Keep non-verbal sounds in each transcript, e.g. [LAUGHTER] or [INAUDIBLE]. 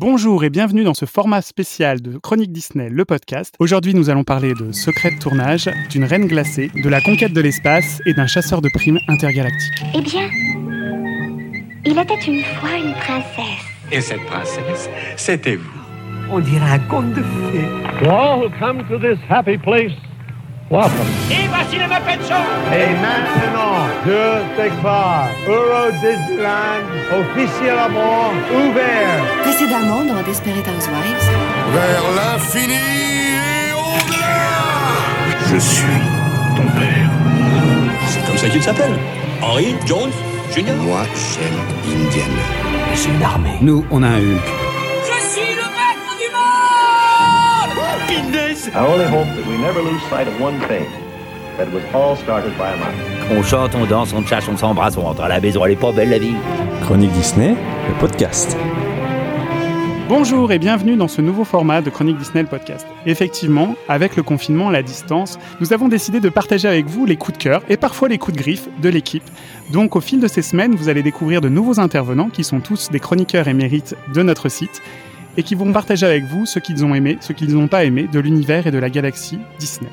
Bonjour et bienvenue dans ce format spécial de Chronique Disney, le podcast. Aujourd'hui, nous allons parler de secrets de tournage, d'une reine glacée, de la conquête de l'espace et d'un chasseur de primes intergalactique. Eh bien, il était une fois une princesse. Et cette princesse, c'était vous. On dirait un conte de fées. To all who come to this happy place, welcome. Et voici le Muppet Show Et maintenant, deux départ. Euro Disneyland, officiellement ouvert. Précédemment dans Desperate Housewives. Vers l'infini et au-delà Je suis ton père. C'est comme ça qu'il s'appelle Henry Jones Jr. Moi, j'aime Indiana. C'est une armée. Nous, on a un Hulk. Je suis le On chante, on danse, on chasse, on s'embrasse, on rentre à la maison, elle est pas belle la vie. Chronique Disney, le podcast. Bonjour et bienvenue dans ce nouveau format de Chronique Disney le podcast. Effectivement, avec le confinement à la distance, nous avons décidé de partager avec vous les coups de cœur et parfois les coups de griffe de l'équipe. Donc au fil de ces semaines, vous allez découvrir de nouveaux intervenants qui sont tous des chroniqueurs émérites de notre site et qui vont partager avec vous ce qu'ils ont aimé, ce qu'ils n'ont pas aimé de l'univers et de la galaxie Disney.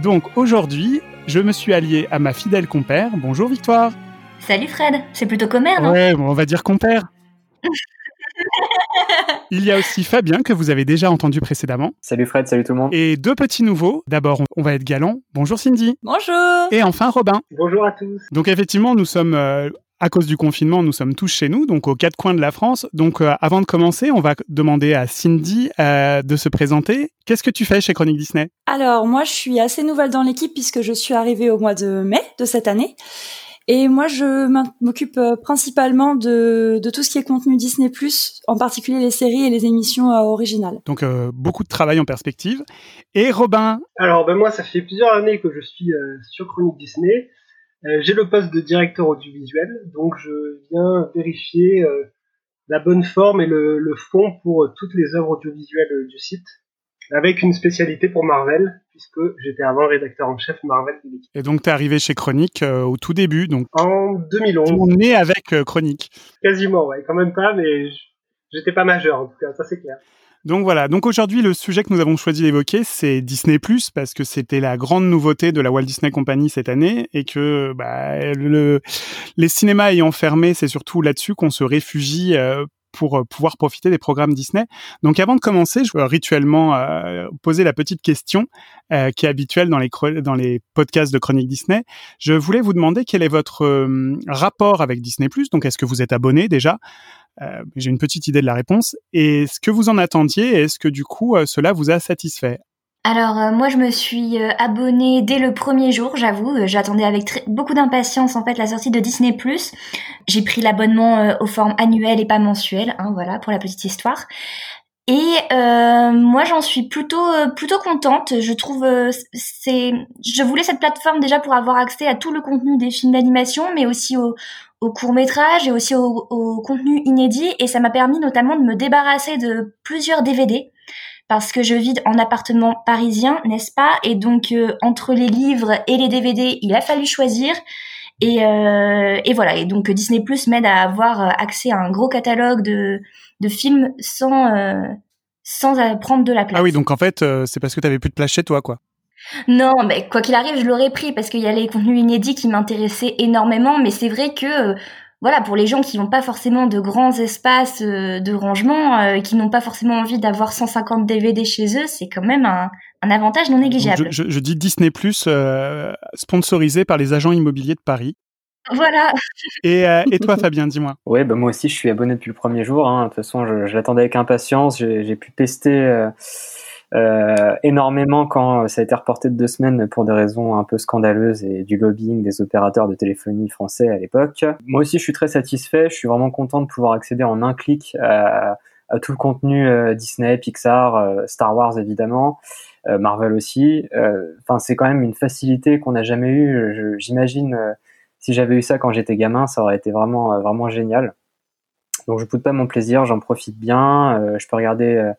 Donc aujourd'hui, je me suis allié à ma fidèle compère. Bonjour Victoire. Salut Fred, c'est plutôt commère, non? Ouais, bon, on va dire compère. [LAUGHS] Il y a aussi Fabien que vous avez déjà entendu précédemment. Salut Fred, salut tout le monde. Et deux petits nouveaux. D'abord, on va être galant. Bonjour Cindy. Bonjour Et enfin Robin. Bonjour à tous. Donc effectivement, nous sommes, euh, à cause du confinement, nous sommes tous chez nous, donc aux quatre coins de la France. Donc euh, avant de commencer, on va demander à Cindy euh, de se présenter. Qu'est-ce que tu fais chez Chronique Disney? Alors moi je suis assez nouvelle dans l'équipe puisque je suis arrivée au mois de mai de cette année. Et moi, je m'occupe euh, principalement de, de, tout ce qui est contenu Disney+, en particulier les séries et les émissions euh, originales. Donc, euh, beaucoup de travail en perspective. Et Robin? Alors, ben moi, ça fait plusieurs années que je suis euh, sur Chronique Disney. Euh, J'ai le poste de directeur audiovisuel, donc je viens vérifier la bonne forme et le, le fond pour toutes les œuvres audiovisuelles du site avec une spécialité pour Marvel, puisque j'étais avant rédacteur en chef Marvel de l'équipe. Et donc, tu es arrivé chez Chronique euh, au tout début, donc En 2011. on est avec euh, Chronique. Quasiment, ouais, quand même pas, mais j'étais pas majeur, en tout cas, ça c'est clair. Donc voilà, donc aujourd'hui le sujet que nous avons choisi d'évoquer c'est Disney ⁇ parce que c'était la grande nouveauté de la Walt Disney Company cette année et que bah, le, les cinémas ayant fermé, c'est surtout là-dessus qu'on se réfugie euh, pour euh, pouvoir profiter des programmes Disney. Donc avant de commencer, je veux rituellement euh, poser la petite question euh, qui est habituelle dans les, dans les podcasts de Chronique Disney. Je voulais vous demander quel est votre euh, rapport avec Disney ⁇ Donc est-ce que vous êtes abonné déjà? Euh, J'ai une petite idée de la réponse. Et ce que vous en attendiez, est-ce que du coup cela vous a satisfait? Alors euh, moi je me suis euh, abonnée dès le premier jour, j'avoue. Euh, J'attendais avec beaucoup d'impatience en fait la sortie de Disney+. J'ai pris l'abonnement euh, aux formes annuelles et pas mensuelles, hein, voilà pour la petite histoire. Et euh, moi j'en suis plutôt euh, plutôt contente. Je trouve euh, c'est je voulais cette plateforme déjà pour avoir accès à tout le contenu des films d'animation, mais aussi au au court métrage et aussi au, au contenu inédit. Et ça m'a permis notamment de me débarrasser de plusieurs DVD parce que je vis en appartement parisien, n'est-ce pas? Et donc euh, entre les livres et les DVD, il a fallu choisir. Et, euh, et voilà. Et donc Disney Plus m'aide à avoir euh, accès à un gros catalogue de, de films sans euh, sans prendre de la place. Ah oui, donc en fait euh, c'est parce que tu plus de place chez toi quoi. Non, mais quoi qu'il arrive, je l'aurais pris parce qu'il y a les contenus inédits qui m'intéressaient énormément. Mais c'est vrai que, euh, voilà, pour les gens qui n'ont pas forcément de grands espaces euh, de rangement, euh, qui n'ont pas forcément envie d'avoir 150 DVD chez eux, c'est quand même un, un avantage non négligeable. je, je- je dis Disney Plus euh, sponsorisé par les agents immobiliers de Paris. Voilà. Et, euh, et toi [LAUGHS] Fabien, dis-moi. Ouais, bah moi aussi je suis abonné depuis le premier jour. hein. De toute façon, je, je l'attendais avec impatience. J'ai pu tester énormément quand euh, ça a été reporté de deux semaines pour des raisons un peu scandaleuses et du lobbying des opérateurs de téléphonie français à l'époque. Moi aussi, je suis très satisfait. Je suis vraiment content de pouvoir accéder en un clic à, tout le contenu euh, Disney, Pixar, euh, Star Wars évidemment. euh, Marvel aussi. Euh, Enfin, c'est quand même une facilité qu'on n'a jamais eue. J'imagine, euh, si j'avais eu ça quand j'étais gamin, ça aurait été vraiment, euh, vraiment génial. Donc, je pousse pas mon plaisir, j'en profite bien. Euh, je peux regarder euh,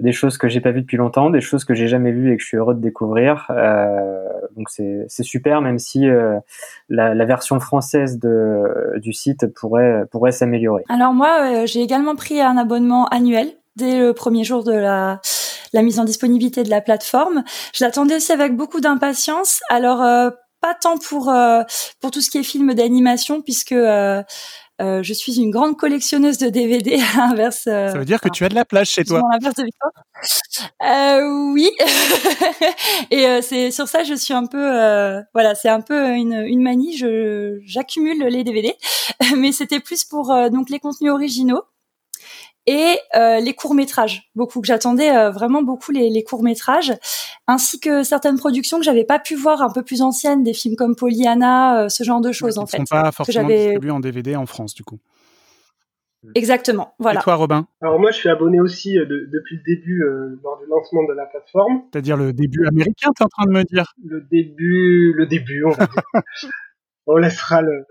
des choses que j'ai pas vues depuis longtemps, des choses que j'ai jamais vues et que je suis heureux de découvrir. Euh, donc c'est super, même si euh, la, la, version française de, du site pourrait, pourrait s'améliorer. Alors moi, euh, j'ai également pris un abonnement annuel dès le premier jour de la, la mise en disponibilité de la plateforme. Je l'attendais aussi avec beaucoup d'impatience. Alors euh, pas tant pour pour tout ce qui est film d'animation puisque euh, je suis une grande collectionneuse de DVD [LAUGHS] à l'inverse. Euh, Ça veut dire que tu as de la plage chez toi. De Victor. Euh, oui. [LAUGHS] et euh, c'est sur ça je suis un peu voilà c'est un peu une, une manie. Je j'accumule les DVD, [LAUGHS] mais c'était plus pour donc les contenus originaux et euh, les courts métrages, beaucoup que j'attendais euh, vraiment beaucoup les, les courts métrages, ainsi que certaines productions que j'avais pas pu voir un peu plus anciennes, des films comme Pollyanna, euh, ce genre de choses en fait. Qui ne sont pas forcément distribués en DVD en France du coup. Exactement, voilà. Et toi, Robin? Alors moi, je suis abonné aussi de, depuis le début, lors du lancement de la plateforme. C'est-à-dire le début américain, tu es en train de me dire? Le début, le début, on va dire. [LAUGHS] on laissera le,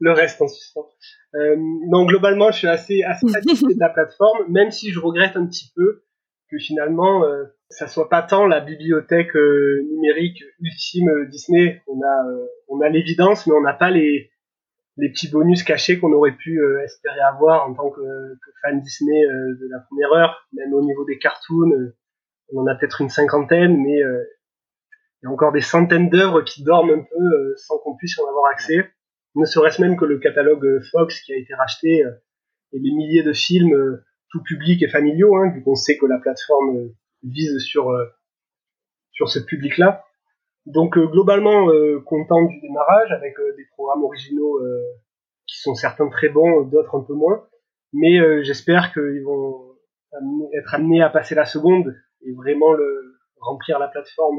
le reste en suspens. Euh, donc globalement, je suis assez assez [LAUGHS] satisfait de la plateforme, même si je regrette un petit peu que finalement euh, ça soit pas tant la bibliothèque euh, numérique ultime Disney. On a euh, on a l'évidence, mais on n'a pas les les petits bonus cachés qu'on aurait pu euh, espérer avoir en tant que, que fan Disney de la première heure. Même au niveau des cartoons, on en a peut-être une cinquantaine, mais il y a encore des centaines d'œuvres qui dorment un peu sans qu'on puisse en avoir accès ne serait-ce même que le catalogue euh, Fox qui a été racheté euh, et les milliers de films euh, tout publics et familiaux, hein, vu qu'on sait que la plateforme vise sur sur ce public-là. Donc globalement content du démarrage avec des programmes originaux qui sont certains très bons, d'autres un peu moins, mais j'espère qu'ils vont être amenés à passer la seconde et vraiment remplir la plateforme.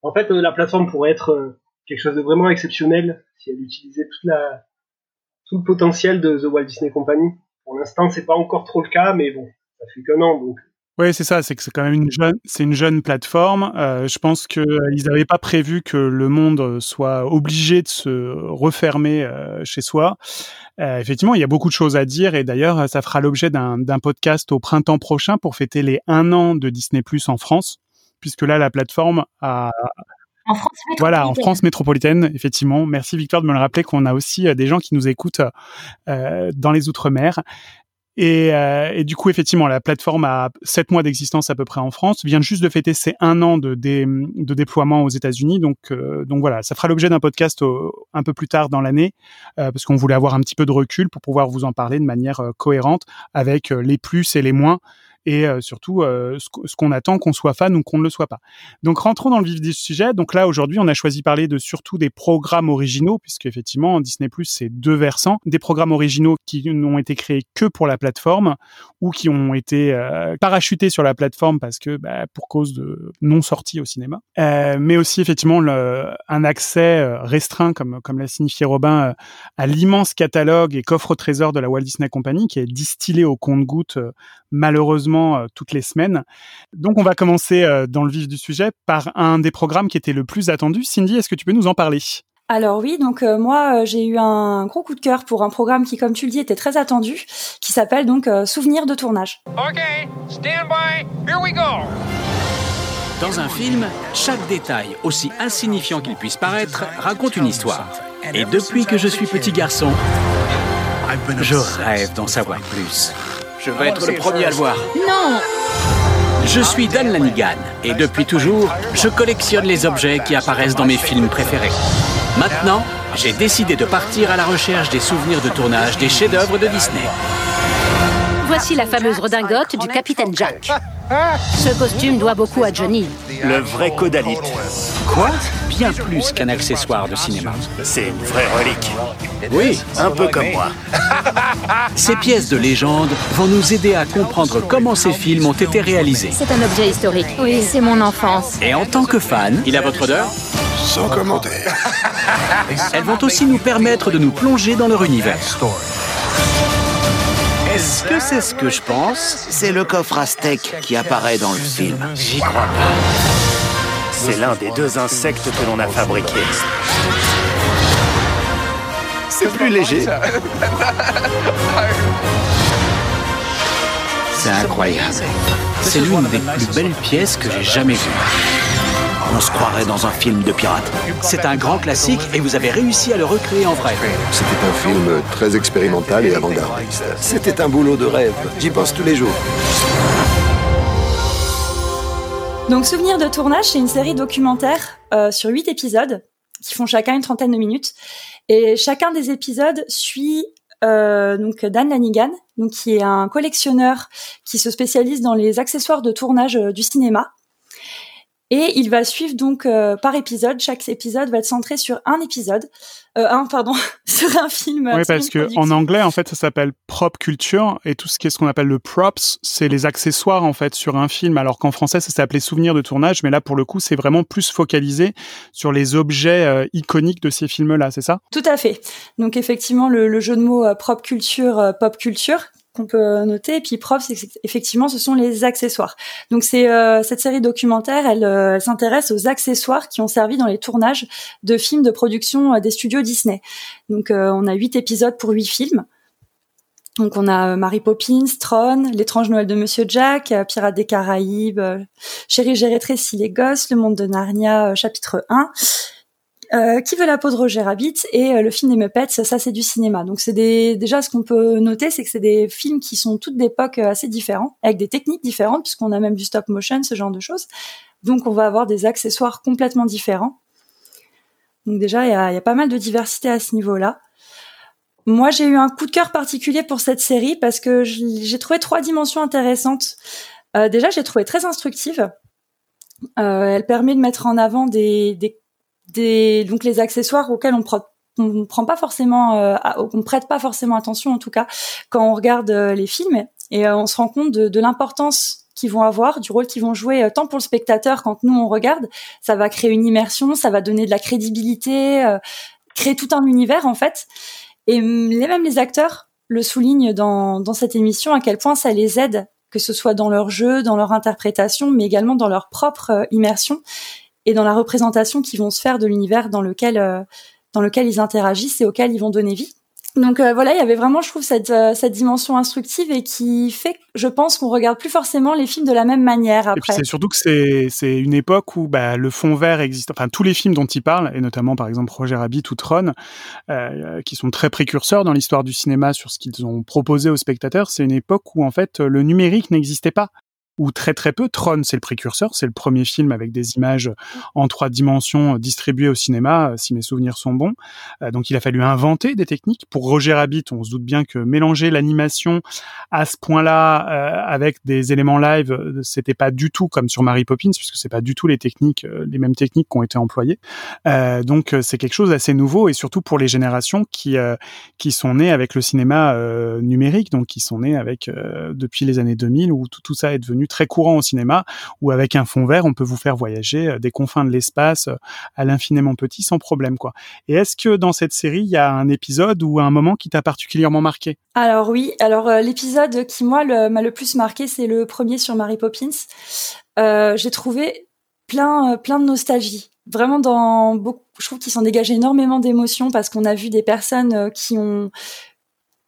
En fait, la plateforme pourrait être quelque chose de vraiment exceptionnel si elle utilisait tout le potentiel de The Walt Disney Company. Pour l'instant, c'est pas encore trop le cas, mais bon, ça fait qu'un an. Oui, c'est ça, c'est que c'est quand même une jeune, c'est une jeune plateforme. Euh, je pense qu'ils n'avaient pas prévu que le monde soit obligé de se refermer euh, chez soi. Euh, effectivement, il y a beaucoup de choses à dire et d'ailleurs, ça fera l'objet d'un podcast au printemps prochain pour fêter les un an de Disney Plus en France, puisque là, la plateforme a, en France métropolitaine. Voilà, en France métropolitaine, effectivement. Merci Victor de me le rappeler qu'on a aussi euh, des gens qui nous écoutent euh, dans les Outre-mer. Et, euh, et, du coup, effectivement, la plateforme a sept mois d'existence à peu près en France, vient juste de fêter ses un an de, de déploiement aux États-Unis. Donc, euh, donc voilà, ça fera l'objet d'un podcast un peu plus tard dans l'année, euh, parce qu'on voulait avoir un petit peu de recul pour pouvoir vous en parler de manière cohérente avec les plus et les moins et euh, surtout euh, ce qu'on attend qu'on soit fan ou qu'on ne le soit pas. Donc rentrons dans le vif du sujet. Donc là aujourd'hui, on a choisi de parler de surtout des programmes originaux puisque effectivement Disney Plus c'est deux versants, des programmes originaux qui n'ont été créés que pour la plateforme ou qui ont été euh, parachutés sur la plateforme parce que bah, pour cause de non sortie au cinéma, euh, mais aussi effectivement le, un accès restreint comme comme l'a signifié Robin à l'immense catalogue et coffre au trésor de la Walt Disney Company qui est distillé au compte-goutte malheureusement euh, toutes les semaines. Donc on va commencer euh, dans le vif du sujet par un des programmes qui était le plus attendu. Cindy, est-ce que tu peux nous en parler? Alors oui, donc euh, moi j'ai eu un gros coup de cœur pour un programme qui, comme tu le dis, était très attendu, qui s'appelle donc Souvenirs de tournage. Ok, stand by, here we go. Dans un film, chaque détail, aussi insignifiant qu'il puisse paraître, raconte une histoire. Et depuis que je suis petit garçon, je rêve d'en savoir plus. Je vais être le premier à le voir. Non Je suis Dan Lanigan et depuis toujours, je collectionne les objets qui apparaissent dans mes films préférés. Maintenant, j'ai décidé de partir à la recherche des souvenirs de tournage des chefs-d'œuvre de Disney. Voici la fameuse redingote du capitaine Jack. Ce costume doit beaucoup à Johnny. Le vrai codalite. Quoi? Bien plus qu'un accessoire de cinéma. C'est une vraie relique. Oui, un peu comme moi. Ces pièces de légende vont nous aider à comprendre comment ces films ont été réalisés. C'est un objet historique. Oui, c'est mon enfance. Et en tant que fan, il a votre odeur? Sans commentaire. Elles vont aussi nous permettre de nous plonger dans leur univers. Est-ce que c'est ce que je pense? C'est le coffre aztèque qui apparaît dans le film. J'y crois pas. C'est l'un des deux insectes que l'on a fabriqués. C'est plus léger. C'est incroyable. C'est l'une des plus belles pièces que j'ai jamais vues. On se croirait dans un film de pirates. C'est un grand classique et vous avez réussi à le recréer en vrai. C'était un film très expérimental et avant-gardiste. C'était un boulot de rêve. J'y pense tous les jours. Donc Souvenir de tournage, c'est une série documentaire euh, sur huit épisodes qui font chacun une trentaine de minutes. Et chacun des épisodes suit euh, donc Dan Lanigan, donc qui est un collectionneur qui se spécialise dans les accessoires de tournage euh, du cinéma. Et il va suivre donc euh, par épisode. Chaque épisode va être centré sur un épisode, euh, un pardon, [LAUGHS] sur un film. Oui, parce que en anglais, en fait, ça s'appelle prop culture et tout ce qui est ce qu'on appelle le props, c'est les accessoires en fait sur un film. Alors qu'en français, ça s'appelait souvenir de tournage, mais là pour le coup, c'est vraiment plus focalisé sur les objets euh, iconiques de ces films-là, c'est ça? Tout à fait. Donc effectivement, le, le jeu de mots euh, prop culture, euh, pop culture qu'on peut noter. Et puis prof, c'est effectivement, ce sont les accessoires. Donc c'est euh, cette série documentaire, elle, euh, s'intéresse aux accessoires qui ont servi dans les tournages de films de production euh, des studios Disney. Donc on a huit épisodes pour huit films. Donc on a Mary Poppins, Tron, L'étrange Noël de Monsieur Jack, Pirates des Caraïbes, Chérie j'ai rétréci les gosses, Le monde de Narnia, chapitre 1. Euh, qui veut la peau de Roger Rabbit et euh, le film des Muppets, ça c'est du cinéma. Donc c'est des déjà ce qu'on peut noter, c'est que c'est des films qui sont toutes d'époques assez différents, avec des techniques différentes puisqu'on a même du stop motion, ce genre de choses. Donc on va avoir des accessoires complètement différents. Donc déjà il y a, y a, pas mal de diversité à ce niveau-là. Moi j'ai eu un coup de cœur particulier pour cette série parce que j'ai trouvé trois dimensions intéressantes. Euh, déjà j'ai trouvé très instructive. elle permet de mettre en avant des, des des donc les accessoires auxquels on prend prend pas forcément euh, prête pas forcément attention en tout cas quand on regarde euh, les films. Et euh, on se rend compte de, de l'importance qu'ils vont avoir, du rôle qu'ils vont jouer tant pour le spectateur quand nous on regarde, ça va créer une immersion, ça va donner de la crédibilité, créer tout un univers en fait. Et les même les acteurs le soulignent dans dans cette émission à quel point ça les aide que ce soit dans leur jeu, dans leur interprétation, mais également dans leur propre immersion et dans la représentation qu'ils vont se faire de l'univers dans lequel euh, dans lequel ils interagissent et auquel ils vont donner vie. Donc euh, voilà, il y avait vraiment, je trouve, cette, euh, cette dimension instructive et qui fait, je pense, qu'on regarde plus forcément les films de la même manière après. Et puis c'est surtout que c'est c'est une époque où bah, le fond vert existe. Enfin, tous les films dont il parle, et notamment par exemple Roger Rabbit ou Tron, euh, qui sont très précurseurs dans l'histoire du cinéma sur ce qu'ils ont proposé aux spectateurs, c'est une époque où en fait le numérique n'existait pas ou très très peu. Tron, c'est le précurseur, c'est le premier film avec des images en trois dimensions distribuées au cinéma, si mes souvenirs sont bons. Euh, donc il a fallu inventer des techniques. Pour Roger Rabbit, on se doute bien que mélanger l'animation à ce point-là euh, avec des éléments live, euh, c'était pas du tout comme sur Mary Poppins, puisque c'est pas du tout les techniques, les mêmes techniques qui ont été employées. donc c'est quelque chose d'assez nouveau et surtout pour les générations qui qui sont nées avec le cinéma numérique, donc qui sont nées avec depuis les années 2000 où tout, tout ça est devenu très courant au cinéma, où avec un fond vert, on peut vous faire voyager euh, des confins de l'espace euh, à l'infiniment petit sans problème, quoi. Et est-ce que dans cette série, il y a un épisode ou un moment qui t'a particulièrement marqué? Alors oui, alors euh, l'épisode qui moi m'a le, plus marqué, c'est le premier sur Mary Poppins. J'ai trouvé plein plein de nostalgie. Vraiment dans beaucoup, je trouve qu'ils s'en dégagent énormément d'émotions parce qu'on a vu des personnes qui ont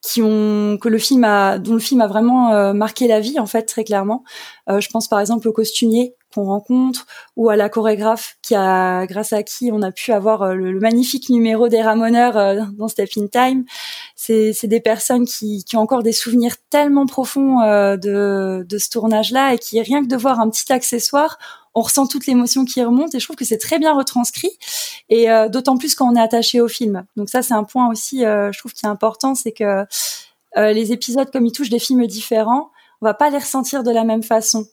qui ont que le film a dont le film a vraiment euh, marqué la vie en fait très clairement. Euh, je pense par exemple au costumier qu'on rencontre ou à la chorégraphe qui a grâce à qui on a pu avoir euh, le, le, magnifique numéro des Ramoneurs euh, dans Step in Time. C'est c'est des personnes qui qui ont encore des souvenirs tellement profonds de de ce tournage là et qui rien que de voir un petit accessoire on ressent toute l'émotion qui remonte et je trouve que c'est très bien retranscrit et euh, d'autant plus quand on est attaché au film. Donc ça c'est un point aussi euh, je trouve qui est important, c'est que euh, les épisodes comme ils touchent des films différents, on va pas les ressentir de la même façon.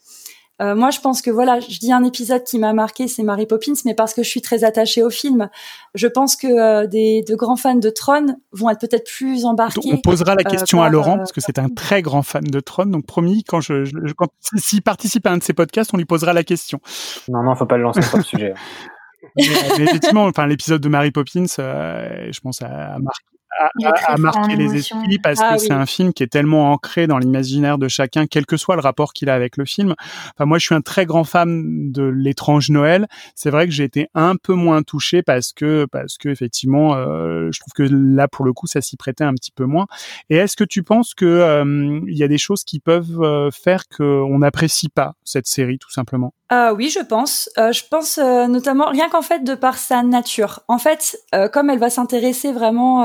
Euh, moi, je pense que voilà, je dis un épisode qui m'a marqué, c'est Mary Poppins, mais parce que je suis très attachée au film. Je pense que euh, des de grands fans de Tron vont être peut-être plus embarqués. On posera la question euh, par, à Laurent parce que c'est un très grand fan de Tron. Donc promis, quand je, je quand s'il participe à un de ces podcasts, on lui posera la question. Non, non, faut pas le lancer sur le [LAUGHS] sujet. mais, mais effectivement, enfin l'épisode de Mary Poppins, je pense à, à marqué à, marquer les esprits parce ah que c'est un film qui est tellement ancré dans l'imaginaire de chacun, quel que soit le rapport qu'il a avec le film. Enfin, moi, je suis un très grand fan de l'étrange Noël. C'est vrai que j'ai été un peu moins touché parce que parce que effectivement, euh, je trouve que là, pour le coup, ça s'y prêtait un petit peu moins. Et est-ce que tu penses que euh, il y a des choses qui peuvent euh, faire qu'on n'apprécie pas cette série, tout simplement? Euh, oui, je pense. Euh, je pense euh, notamment rien qu'en fait de par sa nature. En fait, comme elle va s'intéresser vraiment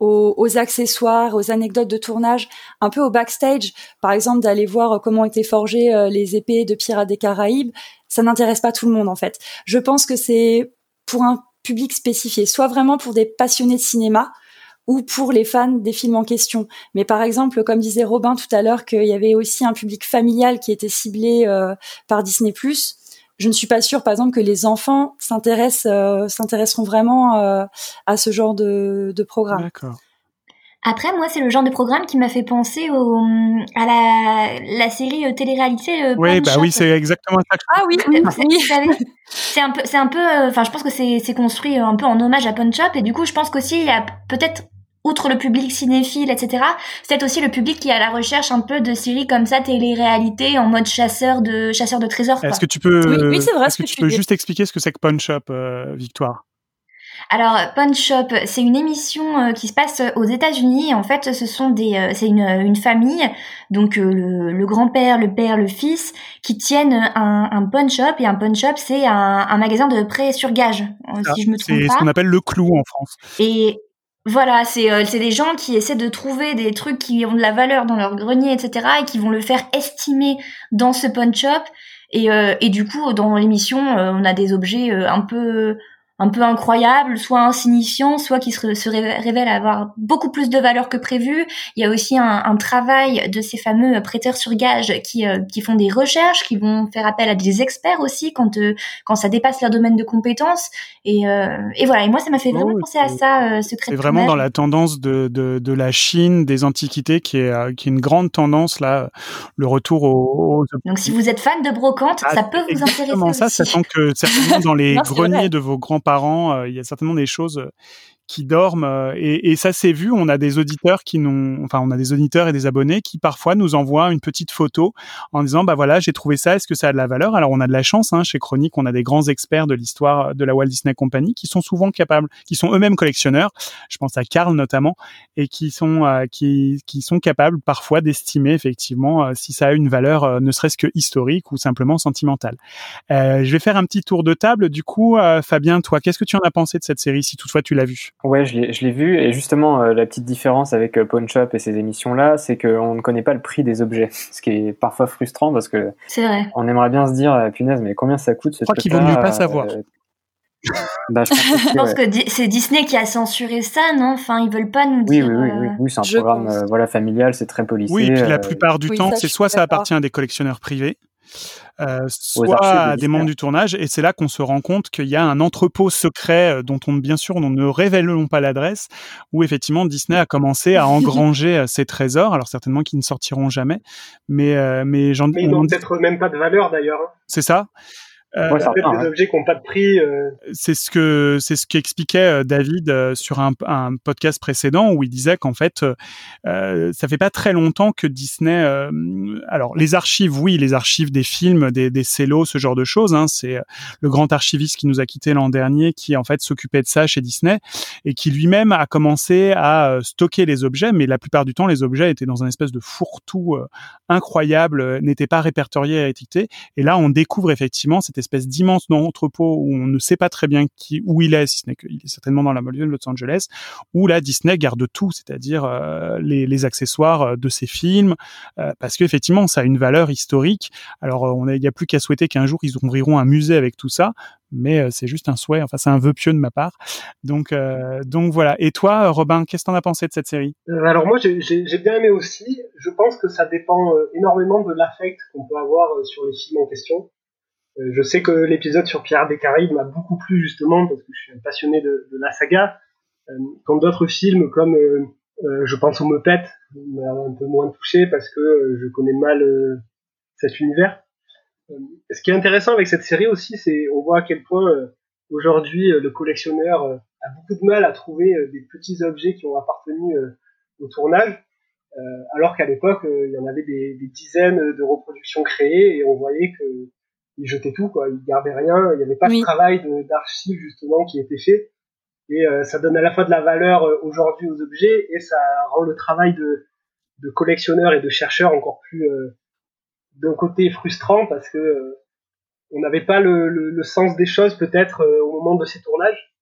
aux, aux, accessoires, aux anecdotes de tournage, un peu au backstage, par exemple d'aller voir comment étaient forgées les épées de Pirates des Caraïbes, ça n'intéresse pas tout le monde en fait. Je pense que c'est pour un public spécifié, soit vraiment pour des passionnés de cinéma, ou pour les fans des films en question. Mais par exemple, comme disait Robin tout à l'heure, qu'il y avait aussi un public familial qui était ciblé euh, par Disney+. Je ne suis pas sûre, par exemple, que les enfants s'intéressent, euh, s'intéresseront vraiment euh, à ce genre de, de programme. D'accord. Après, moi, c'est le genre de programme qui m'a fait penser au, à la, la série euh, télé-réalité. Euh, oui, bah oui, c'est exactement ça. Ah oui, oui. c'est un peu, c'est un peu. Enfin, je pense que c'est, c'est construit un peu en hommage à Punch Up, et du coup, je pense qu'aussi il y a peut-être outre le public cinéphile, etc., c'est aussi le public qui est à la recherche un peu de séries comme ça, télé-réalité, en mode chasseur de chasseur de trésors. Est-ce que tu peux, oui, c'est vrai, est-ce que, que tu peux juste expliquer ce que c'est que Punch Up, euh, Victoire? Alors Punch Up, c'est une émission euh, qui se passe aux États-Unis. En fait, ce sont des, euh, c'est une, une famille, donc euh, le, le grand-père, le père, le fils, qui tiennent un, un punch up et un punch up, c'est un, un magasin de prêt sur gage, si je me trompe C'est pas. ce qu'on appelle le clou en France. Et voilà, c'est euh, des gens qui essaient de trouver des trucs qui ont de la valeur dans leur grenier, etc., et qui vont le faire estimer dans ce punch up. Et, euh, et du coup, dans l'émission, euh, on a des objets un peu un peu incroyable, soit insignifiant, soit qui se, se révèle avoir beaucoup plus de valeur que prévu. Il y a aussi un, un travail de ces fameux prêteurs sur gage qui, euh, qui font des recherches, qui vont faire appel à des experts aussi quand, euh, quand ça dépasse leur domaine de compétences. Et, euh, et voilà, et moi ça m'a fait vraiment Oh, penser à ça, ce C'est vraiment dans la tendance de, de, de, la Chine, des antiquités, qui est, qui est une grande tendance là, le retour aux... aux... Donc si vous êtes fan de brocante, ah, ça peut vous intéresser Exactement ça, aussi. sachant que certainement dans [LAUGHS] les Non, greniers vrai. de vos grands-parents, euh, il y a certainement des choses euh, qui dorment euh, et, et, ça s'est vu. On a des auditeurs qui nous, enfin, on a des auditeurs et des abonnés qui parfois nous envoient une petite photo en disant, bah voilà, j'ai trouvé ça. Est-ce que ça a de la valeur? Alors on a de la chance hein, chez Chronique, on a des grands experts de l'histoire de la Walt Disney Company qui sont souvent capables, qui sont eux-mêmes collectionneurs. Je pense à Karl notamment et qui sont euh, qui qui sont capables parfois d'estimer effectivement euh, si ça a une valeur, ne serait-ce que historique ou simplement sentimentale. je vais faire un petit tour de table. Du coup, Fabien, toi, qu'est-ce que tu en as pensé de cette série si toutefois tu l'as vue? Ouais, je l'ai, je l'ai vu et justement euh, la petite différence avec euh, Pawn Shop et ces émissions-là, c'est qu'on ne connaît pas le prix des objets, [LAUGHS] ce qui est parfois frustrant parce que vrai. on aimerait bien se dire euh, punaise mais combien ça coûte ce Je crois qu'il vaut mieux pas euh, savoir. bah, [LAUGHS] je pense ouais. que c'est Disney qui a censuré ça, non? Enfin, ils veulent pas nous dire. oui, oui, oui, euh, oui, c'est un je programme euh, voilà familial, c'est très policé. Oui, et puis la euh, plupart du temps, c'est soit ça appartient à des collectionneurs privés, euh, soit à des membres du tournage, et c'est là qu'on se rend compte qu'il y a un entrepôt secret euh, dont on bien sûr nous ne révélons pas l'adresse, où effectivement Disney a commencé à engranger euh, ses trésors, alors certainement qu'ils ne sortiront jamais, mais euh, mais j'en Mais ils on- n'ont peut-être même pas de valeur d'ailleurs. hein. c'est ça. Euh, Ouais, Ça peut être certain, des ouais. objets qui n'ont pas de prix. euh, c'est ce que c'est ce qu'expliquait euh, David euh, sur un, un podcast précédent où il disait qu'en fait euh, euh, ça fait pas très longtemps que Disney euh, alors les archives oui les archives des films des des cellos ce genre de choses hein, c'est le grand archiviste qui nous a quitté l'an dernier qui en fait s'occupait de ça chez Disney et qui lui-même a commencé à stocker les objets mais la plupart du temps les objets étaient dans un espèce de fourre-tout euh, incroyable n'étaient pas répertoriés et étiquetés et là on découvre effectivement cette espèce d'immense entrepôt où on ne sait pas très bien qui, où il est, si ce n'est qu'il est certainement dans la banlieue de Los Angeles, où là Disney garde tout, c'est-à-dire euh, les, accessoires euh, de ses films, euh, parce qu'effectivement ça a une valeur historique. Alors euh, il n'y a plus qu'à souhaiter qu'un jour ils ouvriront un musée avec tout ça, mais c'est juste un souhait, enfin c'est un vœu pieux de ma part. Donc voilà. Et toi, Robin, qu'est-ce que t'en as pensé de cette série? Alors moi j'ai bien aimé aussi. Je pense que ça dépend énormément de l'affect qu'on peut avoir sur les films en question. Euh, je sais que l'épisode sur Pierre des m'a beaucoup plu justement parce que je suis un passionné de, de la saga. Euh, quand d'autres films comme euh, euh, je pense aux Muppets m'a un peu moins touché parce que euh, je connais mal euh, cet univers. Euh, ce qui est intéressant avec cette série aussi, c'est on voit à quel point euh, aujourd'hui euh, le collectionneur euh, a beaucoup de mal à trouver des petits objets qui ont appartenu au tournage, alors qu'à l'époque, il y en avait des, des, dizaines de reproductions créées et on voyait que ils jetaient tout, quoi. Ils gardaient rien. Il n'y avait pas de travail d'archives justement qui était fait. Et ça donne à la fois de la valeur aujourd'hui aux objets et ça rend le travail de, de collectionneurs et de chercheurs encore plus d'un côté frustrant parce que on n'avait pas le, le, le, sens des choses peut-être euh, au moment de ces tournages.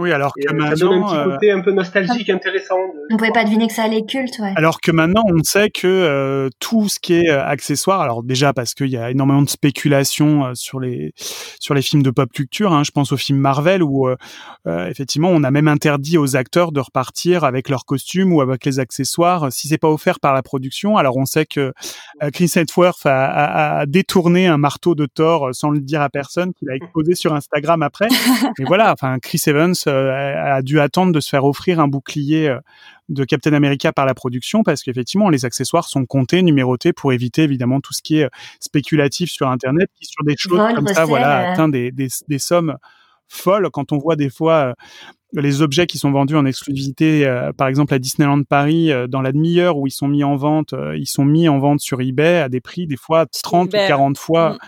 Oui, alors que maintenant, euh, ça donne un petit euh, côté un peu nostalgique, intéressant. On pouvait pas deviner que ça allait culte, ouais. Alors que maintenant, on sait que euh, tout ce qui est accessoire, alors déjà parce qu'il y a énormément de spéculation sur les sur les films de pop culture. Hein, je pense aux films Marvel où effectivement, on a même interdit aux acteurs de repartir avec leurs costumes ou avec les accessoires si c'est pas offert par la production. Alors on sait que Chris Hemsworth a, a, a, détourné un marteau de Thor sans le dire à personne, qu'il a exposé sur Instagram après. [LAUGHS] Mais voilà, enfin Chris Evans a dû attendre de se faire offrir un bouclier euh, de Captain America par la production parce qu'effectivement les accessoires sont comptés, numérotés pour éviter évidemment tout ce qui est euh, spéculatif sur internet qui sur des choses comme ça voilà atteint des, des, des, sommes folles quand on voit des fois les objets qui sont vendus en exclusivité par exemple à Disneyland Paris dans la demi-heure où ils sont mis en vente ils sont mis en vente sur eBay à des prix des fois 30 ou 40 fois mm.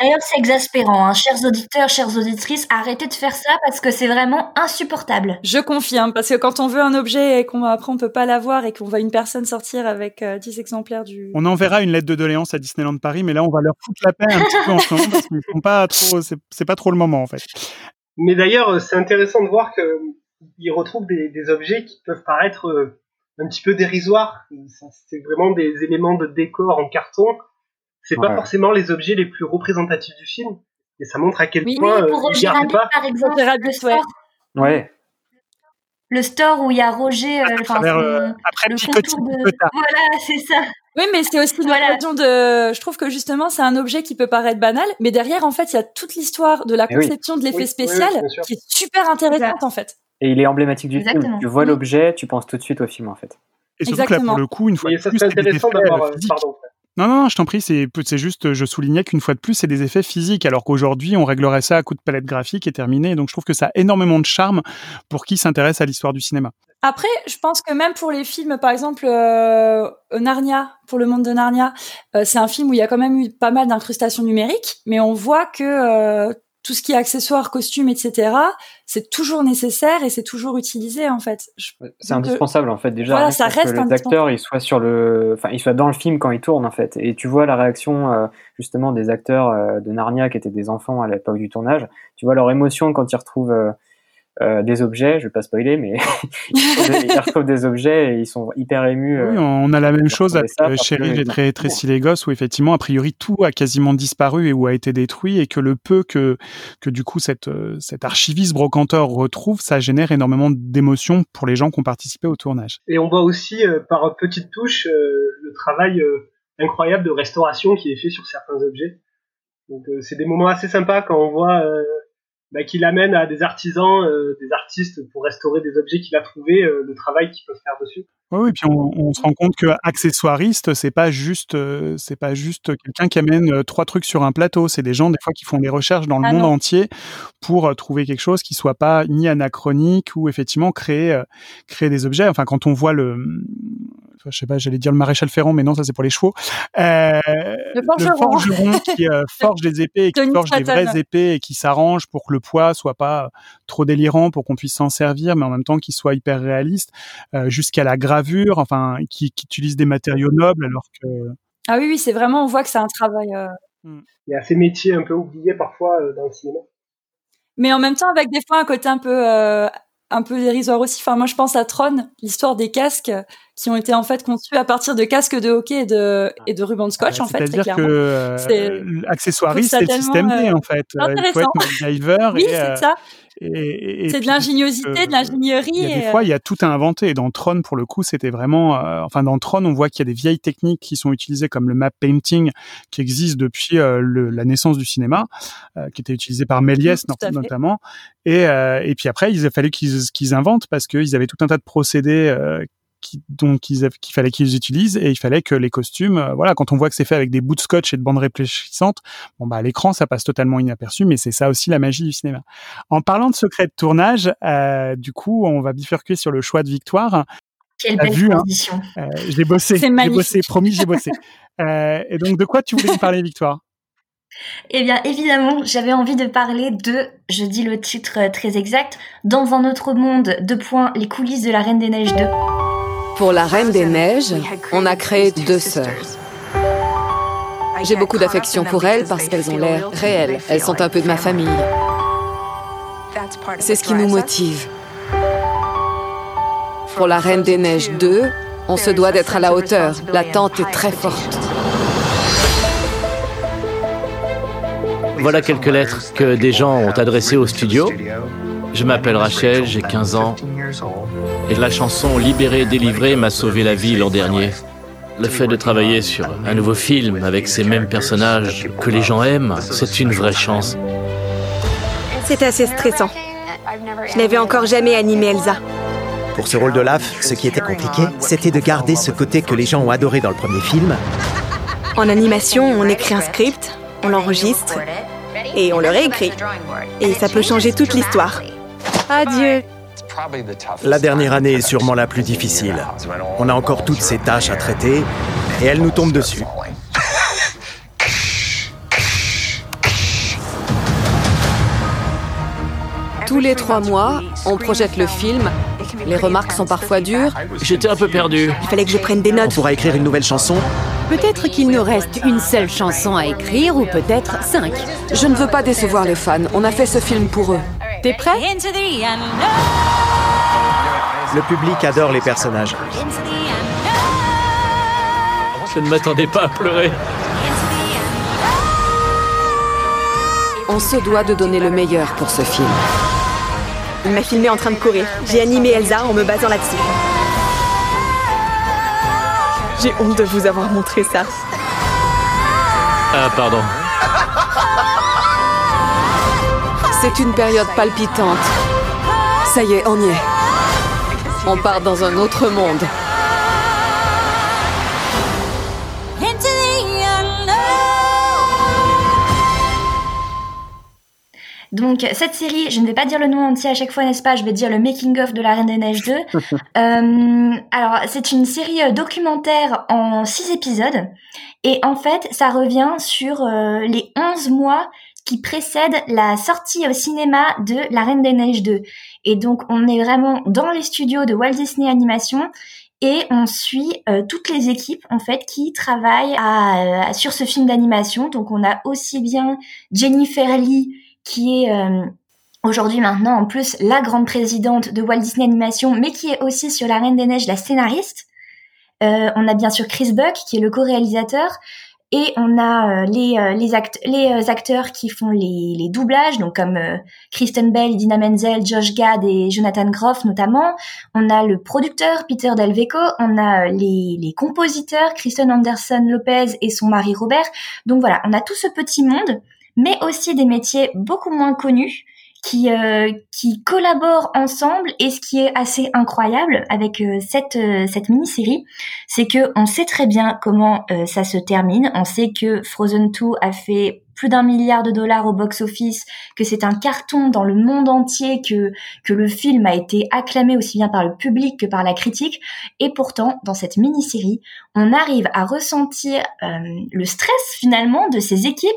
D'ailleurs, c'est exaspérant, hein. chers auditeurs, chères auditrices, arrêtez de faire ça parce que c'est vraiment insupportable. Je confirme, parce que quand on veut un objet et qu'on après on peut pas l'avoir et qu'on voit une personne sortir avec 10 euh, exemplaires du... On enverra une lettre de doléance à Disneyland Paris, mais là on va leur foutre la peine un petit peu en ce moment parce qu'ils pas trop, c'est pas trop le moment en fait. Mais d'ailleurs, euh, c'est intéressant de voir qu'ils retrouvent des, des, objets qui peuvent paraître euh, un petit peu dérisoires. C'est vraiment des éléments de décor en carton c'est pas forcément les objets les plus représentatifs du film. Et ça montre à quel point oui, pour euh, Roger pas. par exemple, le store. Ouais. Le store où il y a Roger, euh, enfin, euh, après le contour de... Voilà, c'est ça. Oui, mais c'est aussi l'occasion de. Je trouve que justement, c'est un objet qui peut paraître banal, mais derrière, en fait, il y a toute l'histoire de la eh conception de l'effet spécial qui est super intéressante, en fait. Et il est emblématique du film. Tu vois l'objet, tu penses tout de suite au film, en fait. Et surtout que là, pour le coup, une fois de plus, c'est intéressant d'avoir. Pardon. Non, non, je t'en prie, c'est, juste, je soulignais qu'une fois de plus, c'est des effets physiques, alors qu'aujourd'hui, on réglerait ça à coup de palette graphique et terminé. Donc, je trouve que ça a énormément de charme pour qui s'intéresse à l'histoire du cinéma. Après, je pense que même pour les films, par exemple, euh, Narnia, pour le monde de Narnia, euh, c'est un film où il y a quand même eu pas mal d'incrustations numériques, mais on voit que euh, tout ce qui est accessoires, costumes, etc., c'est toujours nécessaire et c'est toujours utilisé en fait. C'est indispensable en fait déjà. Voilà, ça reste que les acteurs ils soient sur le, enfin ils soient dans le film quand ils tournent en fait. Et tu vois la réaction euh, justement des acteurs euh, de Narnia qui étaient des enfants à l'époque du tournage. Tu vois leur émotion quand ils retrouvent euh, euh, des objets, je vais pas spoiler, mais [LAUGHS] ils retrouvent des objets et ils sont hyper émus. Oui, on a la même chose avec Cheryl et très Tracy Legos où effectivement a priori tout a quasiment disparu et où a été détruit et que le peu que que du coup cette euh, cet archiviste brocanteur retrouve, ça génère énormément d'émotions pour les gens qui ont participé au tournage. Et on voit aussi euh, par petites touches le travail incroyable de restauration qui est fait sur certains objets. Donc c'est des moments assez sympas quand on voit bah, qu'il amène à des artisans, euh, des artistes pour restaurer des objets qu'il a trouvés, euh, le travail qu'ils peuvent faire dessus. Oui, oui, puis on, on, se rend compte que accessoiriste, c'est pas juste, euh, c'est pas juste quelqu'un qui amène trois trucs sur un plateau. C'est des gens des fois qui font des recherches dans le ah monde entier pour trouver quelque chose qui soit pas ni anachronique ou effectivement créer créer des objets. Enfin, quand on voit le je sais pas, j'allais dire le maréchal Ferrand, mais non, ça c'est pour les chevaux. Euh, le forgeron, qui euh, forge des épées et qui forge des vraies épées et qui s'arrange pour que le poids soit pas trop délirant, pour qu'on puisse s'en servir, mais en même temps qu'il soit hyper réaliste, euh, jusqu'à la gravure, enfin, qui, qui, utilise des matériaux nobles, alors que. Ah oui, oui, c'est vraiment, on voit que c'est un travail. Euh, hmm. Il y a ces métiers un peu oubliés parfois dans le cinéma. Mais en même temps, avec des fois un côté un peu un peu dérisoire aussi. Enfin, moi, je pense à Tron, l'histoire des casques qui ont été en fait conçus à partir de casques de hockey et de, et de ruban scotch, en fait. C'est-à-dire que euh, accessoiriste, c'est le système D, en fait. Euh, il faut être [LAUGHS] oui, c'est ça. C'est de l'ingéniosité, de l'ingénierie. Des fois, il y a tout à inventer. Et dans Tron, pour le coup, c'était vraiment. Euh, enfin, dans Tron, on voit qu'il y a des vieilles techniques qui sont utilisées, comme le map painting, qui existe depuis euh, le, la naissance du cinéma, euh, qui était utilisé par Méliès notamment. Et, et puis après, il a fallu qu'ils qu'ils inventent parce qu'ils avaient tout un tas de procédés qui, donc qu'il fallait qu'ils utilisent et il fallait que les costumes, euh, voilà, quand on voit que c'est fait avec des bouts de scotch et de bandes réfléchissantes, bon bah à l'écran ça passe totalement inaperçu, mais c'est ça aussi la magie du cinéma. En parlant de secret de tournage, euh, du coup on va bifurquer sur le choix de Victoire. Quelle belle vu, hein, euh, j'ai bossé, j'ai bossé, promis j'ai bossé. [LAUGHS] Euh, et donc de quoi tu voulais nous parler, Victoire? Eh bien, évidemment, j'avais envie de parler de, je dis le titre très exact, Dans un autre monde, deux points, les coulisses de la Reine des Neiges 2. Pour la Reine des Neiges, on a créé deux sœurs. J'ai beaucoup d'affection pour elles parce qu'elles ont l'air réelles. Elles sont un peu de ma famille. C'est ce qui nous motive. Pour la Reine des Neiges 2, on se doit d'être à la hauteur. L'attente est très forte. Voilà quelques lettres que des gens ont adressées au studio. Je m'appelle Rachel, j'ai 15 ans. Et la chanson Libéré, délivré m'a sauvé la vie l'an dernier. Le fait de travailler sur un nouveau film avec ces mêmes personnages que les gens aiment, c'est une vraie chance. C'est assez stressant. Je n'avais encore jamais animé Elsa. Pour ce rôle de Laf, ce qui était compliqué, c'était de garder ce côté que les gens ont adoré dans le premier film. En animation, on écrit un script, on l'enregistre et on le réécrit. Et ça peut changer toute l'histoire. Adieu. La dernière année est sûrement la plus difficile. On a encore toutes ces tâches à traiter et elles nous tombent dessus. [LAUGHS] Tous les trois mois, on projette le film. Les remarques sont parfois dures. J'étais un peu perdu. Il fallait que je prenne des On notes. pourra écrire une nouvelle chanson Peut-être qu'il nous reste une seule chanson à écrire ou peut-être cinq. Je ne veux pas décevoir les fans. On a fait ce film pour eux. T'es prêt? Le public adore les personnages. Je ne m'attendais pas à pleurer. On se doit de donner le meilleur pour ce film. Il m'a filmé en train de courir. J'ai animé Elsa en me basant là-dessus. J'ai honte de vous avoir montré ça. Ah, pardon. C'est une période palpitante. Ça y est, on y est. On part dans un autre monde. Donc cette série, je ne vais pas dire le nom entier à chaque fois, n'est-ce pas? Je vais dire le making of de la Reine des Neiges 2. [LAUGHS] Euh, alors c'est une série euh, documentaire en six épisodes et en fait ça revient sur euh, les 11 mois qui précèdent la sortie au cinéma de La Reine des Neiges 2. Et donc on est vraiment dans les studios de Walt Disney Animation et on suit euh, toutes les équipes en fait qui travaillent sur ce film d'animation. Donc on a aussi bien Jennifer Lee qui est euh, aujourd'hui maintenant en plus la grande présidente de Walt Disney Animation, mais qui est aussi sur La Reine des Neiges la scénariste. Euh, on a bien sûr Chris Buck qui est le co-réalisateur. Et on a euh, les, euh, les, les euh, acteurs qui font les, les doublages, donc comme Kristen Bell, Dina Menzel, Josh Gad et Jonathan Groff notamment. On a le producteur Peter Delveco, on a les, les compositeurs Kristen Anderson Lopez et son mari Robert. Donc voilà, on a tout ce petit monde, mais aussi des métiers beaucoup moins connus qui euh, qui collaborent ensemble et ce qui est assez incroyable avec euh, cette euh, cette mini-série, c'est que on sait très bien comment ça se termine. On sait que Frozen 2 a fait plus d'un milliard de dollars au box-office, que c'est un carton dans le monde entier, que que le film a été acclamé aussi bien par le public que par la critique. Et pourtant, dans cette mini-série, on arrive à ressentir euh, le stress finalement de ces équipes.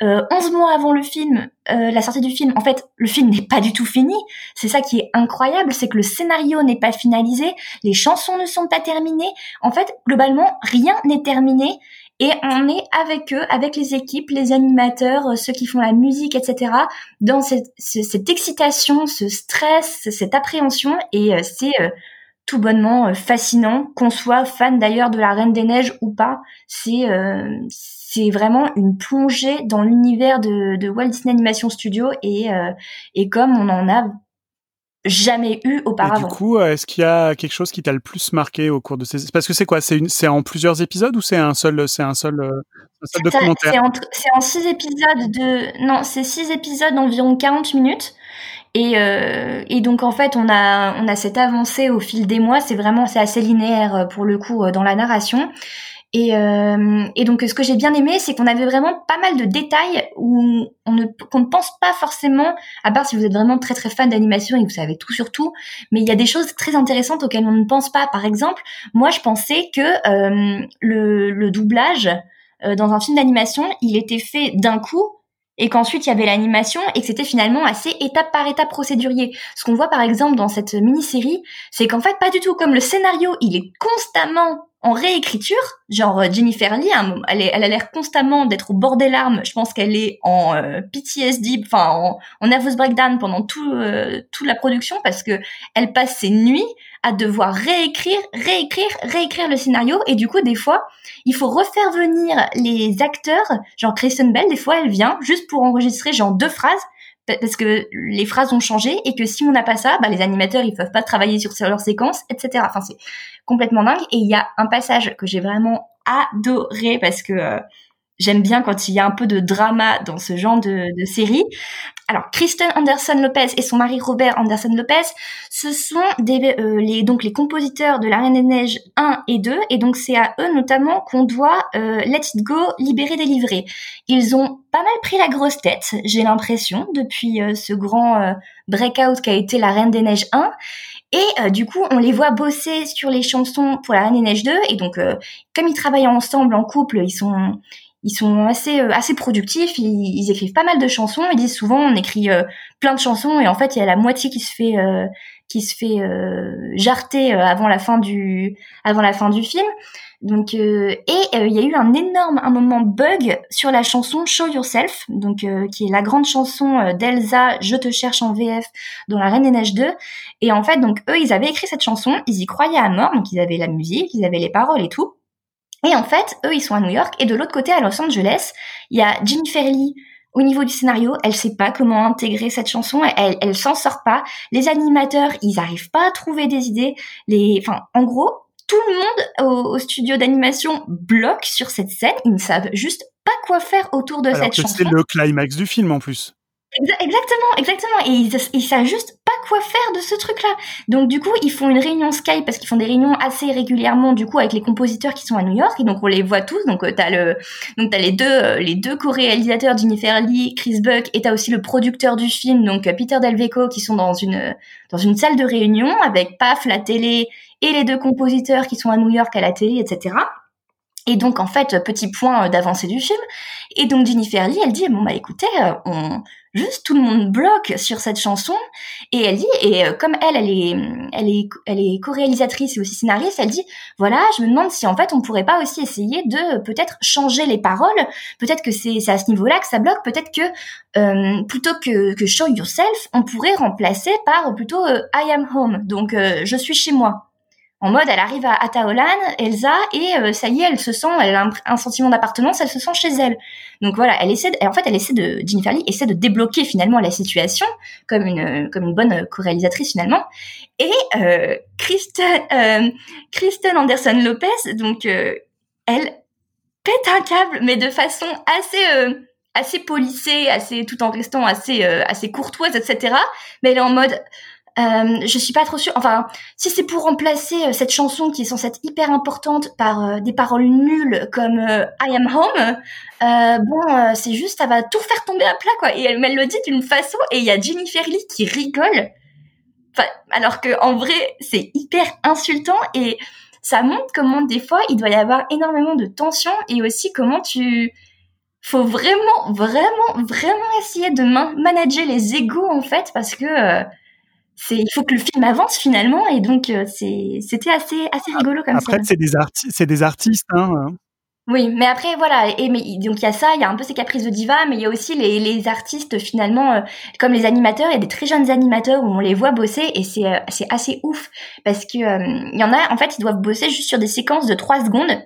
Euh, 11 mois avant le film, euh, la sortie du film, en fait, le film n'est pas du tout fini. C'est ça qui est incroyable, c'est que le scénario n'est pas finalisé, les chansons ne sont pas terminées. En fait, globalement, rien n'est terminé. Et on est avec eux, avec les équipes, les animateurs, euh, ceux qui font la musique, etc., dans cette, ce- cette excitation, ce stress, cette appréhension. Et euh, c'est euh, tout bonnement fascinant, qu'on soit fan d'ailleurs de la Reine des Neiges ou pas. C'est c'est vraiment une plongée dans l'univers de, de Walt Disney Animation Studio et, euh, et comme on en a jamais eu Et auparavant. du coup, euh, est-ce qu'il y a quelque chose qui t'a le plus marqué au cours de ces Parce que c'est quoi? C'est une, c'est en plusieurs épisodes ou c'est un seul, c'est un seul, euh, un seul documentaire? C'est en, c'est en six épisodes de non, c'est six épisodes d'environ 40 minutes Et, euh, et donc en fait, on a on a cette avancée au fil des mois. C'est vraiment c'est assez linéaire euh, pour le coup dans la narration. Et, euh, et donc, ce que j'ai bien aimé, c'est qu'on avait vraiment pas mal de détails où on ne, qu'on ne pense pas forcément, à part si vous êtes vraiment très très fan d'animation et que vous savez tout sur tout, mais il y a des choses très intéressantes auxquelles on ne pense pas. Par exemple, moi, je pensais que euh, le, le doublage euh, dans un film d'animation, il était fait d'un coup et qu'ensuite il y avait l'animation et que c'était finalement assez étape par étape procédurier. Ce qu'on voit par exemple dans cette mini-série, c'est qu'en fait pas du tout comme le scénario, il est constamment en réécriture, genre euh, Jennifer Lee, elle, a l'air constamment d'être au bord des larmes. Je pense qu'elle est en euh, PTSD, enfin en, en, nervous breakdown pendant tout euh, toute la production parce que elle passe ses nuits à devoir réécrire, réécrire, réécrire le scénario. Et du coup des fois il faut refaire venir les acteurs, genre Kristen Bell, des fois elle vient juste pour enregistrer genre deux phrases parce que les phrases ont changé et que si on n'a pas ça, bah, les animateurs ils peuvent pas travailler sur leur séquence, etc. Enfin c'est complètement dingue. Et il y a un passage que j'ai vraiment adoré parce que euh, j'aime bien quand il y a un peu de drama dans ce genre de, de série. Alors, Kristen Anderson Lopez et son mari Robert Anderson Lopez, ce sont des, euh, les, donc les compositeurs de La Reine des Neiges 1 et 2, et donc c'est à eux notamment qu'on doit euh, Let It Go, Libérer, Délivrer. Ils ont pas mal pris la grosse tête, j'ai l'impression, depuis euh, ce grand euh, breakout qu'a été La Reine des Neiges 1. Et euh, du coup, on les voit bosser sur les chansons pour La Reine des Neiges 2. Et donc, comme ils travaillent ensemble en couple, ils sont ils sont assez euh, assez productifs, ils, ils, écrivent pas mal de chansons, ils disent souvent on écrit euh, plein de chansons et en fait il y a la moitié qui se fait euh, qui se fait jarter avant la fin du avant la fin du film. Donc et il y a eu un énorme un moment bug sur la chanson Show Yourself, donc qui est la grande chanson d'Elsa Je te cherche en VF dans La Reine des Neiges 2 et en fait donc eux ils avaient écrit cette chanson, ils y croyaient à mort, donc ils avaient la musique, ils avaient les paroles et tout. Et en fait, eux, ils sont à New York. Et de l'autre côté, à Los Angeles, il y a Jennifer Lee. Au niveau du scénario, elle sait pas comment intégrer cette chanson. Elle, elle s'en sort pas. Les animateurs, ils arrivent pas à trouver des idées. Les, enfin, en gros, tout le monde au, au studio d'animation bloque sur cette scène. Ils ne savent juste pas quoi faire autour de Alors cette chanson. C'est le climax du film en plus. Exactement, exactement. Et ils, ils savent juste pas quoi faire de ce truc-là. Donc du coup, ils font une réunion Skype parce qu'ils font des réunions assez régulièrement du coup avec les compositeurs qui sont à New York et donc on les voit tous. Donc euh, t'as le, donc t'as les deux, euh, les deux co-réalisateurs Jennifer Lee, Chris Buck et t'as aussi le producteur du film donc euh, Peter Delveco qui sont dans une dans une salle de réunion avec paf la télé et les deux compositeurs qui sont à New York à la télé, etc. Et donc en fait petit point d'avancée du film. Et donc Jennifer Lee, elle dit bon bah écoutez, on juste tout le monde bloque sur cette chanson. Et elle dit et euh, comme elle elle est elle est elle est co-réalisatrice et aussi scénariste elle dit voilà je me demande si en fait on pourrait pas aussi essayer de peut-être changer les paroles. Peut-être que c'est c'est à ce niveau-là que ça bloque. Peut-être que euh, plutôt que que show yourself on pourrait remplacer par plutôt euh, I am home. Donc euh, je suis chez moi en mode, elle arrive à Ataolan, Elsa, et euh, ça y est, elle se sent, elle a un, sentiment d'appartenance, elle se sent chez elle. Donc voilà, elle essaie, de, en fait, elle essaie de, Jennifer Lee essaie de débloquer finalement la situation comme une, comme une bonne co-réalisatrice finalement. Et euh, Kristen, euh, Kristen Anderson Lopez, donc euh, elle pète un câble, mais de façon assez assez polissée, assez tout en restant assez assez courtoise, etc. Mais elle est en mode euh, je suis pas trop sûre. Enfin, si c'est pour remplacer euh, cette chanson qui est censée être hyper importante par euh, des paroles nulles comme euh, I am home, euh, bon, c'est juste, ça va tout faire tomber à plat, quoi. Et elle, elle le dit d'une façon, et il y a Jennifer Lee qui rigole. Enfin, alors que en vrai, c'est hyper insultant et ça montre comment des fois il doit y avoir énormément de tension et aussi comment tu faut vraiment, vraiment, vraiment essayer de manager les égos en fait parce que il faut que le film avance finalement et donc euh, c'est c'était assez assez rigolo comme après, ça. c'est des artistes, c'est des artistes hein. Oui, mais après voilà, et mais donc il y a ça, il y a un peu ces caprices de diva, mais il y a aussi les, les artistes finalement euh, comme les animateurs, il y a des très jeunes animateurs où on les voit bosser et c'est euh, c'est assez ouf parce que il y en a en fait ils doivent bosser juste sur des séquences de 3 secondes.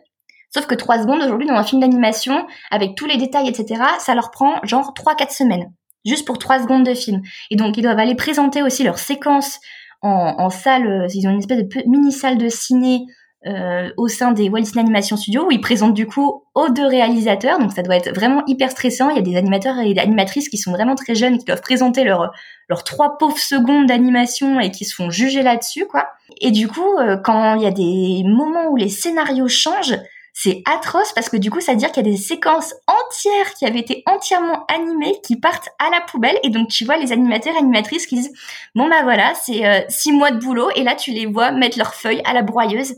Sauf que 3 secondes aujourd'hui dans un film d'animation avec tous les détails etc, ça leur prend genre 3 4 semaines juste pour trois secondes de film. Et donc ils doivent aller présenter aussi leur séquence en, en salle, ils ont une espèce de mini salle de ciné euh, au sein des Walt Disney Animation Studios où ils présentent du coup aux deux réalisateurs. Donc ça doit être vraiment hyper stressant. Il y a des animateurs et des animatrices qui sont vraiment très jeunes qui doivent présenter leurs leurs trois pauvres secondes d'animation et qui se font juger là-dessus, quoi. Et du coup, euh, quand il y a des moments où les scénarios changent, c'est atroce parce que du coup, ça veut dire qu'il y a des séquences entières qui avaient été entièrement animées qui partent à la poubelle. Et donc, tu vois les animateurs et animatrices qui disent, bon bah voilà, c'est euh, six mois de boulot. Et là, tu les vois mettre leurs feuilles à la broyeuse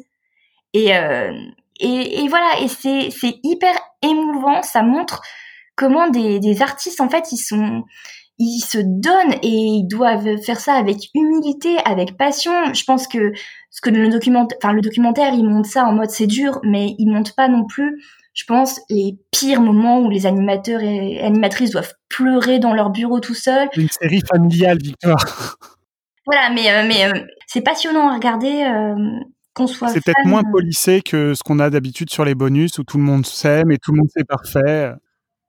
et, euh, et, voilà, et c'est, c'est hyper émouvant. Ça montre comment des, des artistes, en fait, ils sont, ils se donnent et ils doivent faire ça avec humilité, avec passion. Je pense que ce que le documentaire, enfin le documentaire, il montre ça en mode c'est dur, mais il montre pas non plus, je pense, les pires moments où les animateurs et animatrices doivent pleurer dans leur bureau tout seuls. Une série familiale, Victoire. [LAUGHS] Voilà, mais euh, mais euh, c'est passionnant à regarder. Euh, c'est peut-être moins policé que ce qu'on a d'habitude sur les bonus où tout le monde s'aime et tout le monde c'est parfait.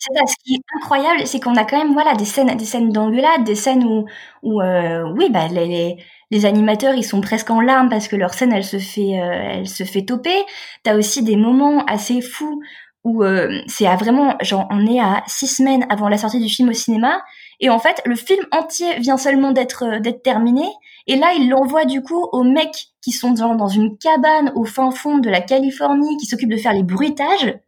C'est ça, ce qui est incroyable, c'est qu'on a quand même voilà des scènes, des scènes d'engueulade, des scènes où, où euh, oui, bah les, les, animateurs ils sont presque en larmes parce que leur scène elle se fait, euh, elle se fait toper. T'as aussi des moments assez fous où euh, c'est à vraiment, genre on est à six semaines avant la sortie du film au cinéma et en fait le film entier vient seulement d'être d'être terminé et là, il l'envoie du coup aux mecs qui sont dans une cabane au fin fond de la Californie, qui s'occupent de faire les bruitages.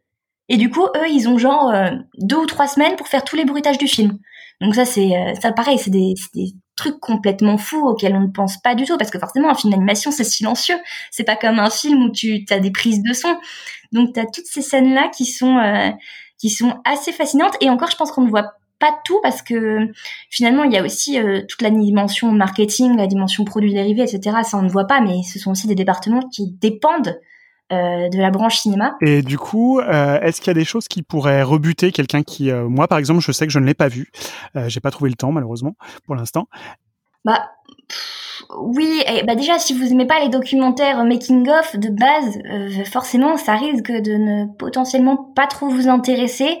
Et du coup, eux, ils ont genre euh, deux ou trois semaines pour faire tous les bruitages du film. Donc ça, c'est euh, ça pareil, c'est des, des, trucs complètement fous auxquels on ne pense pas du tout, parce que forcément, un film d'animation, c'est silencieux. C'est pas comme un film où tu as des prises de son. Donc tu as toutes ces scènes-là qui sont euh, qui sont assez fascinantes. Et encore, je pense qu'on ne voit pas tout parce que finalement il y a aussi euh, toute la dimension marketing, la dimension produits dérivés, etc. Ça on ne voit pas, mais ce sont aussi des départements qui dépendent euh, de la branche cinéma. Et du coup, euh, est-ce qu'il y a des choses qui pourraient rebuter quelqu'un qui, moi par exemple, je sais que je ne l'ai pas vu, j'ai pas trouvé le temps malheureusement pour l'instant. Bah oui, et bah déjà si vous aimez pas les documentaires making of de base, forcément ça risque de ne potentiellement pas trop vous intéresser.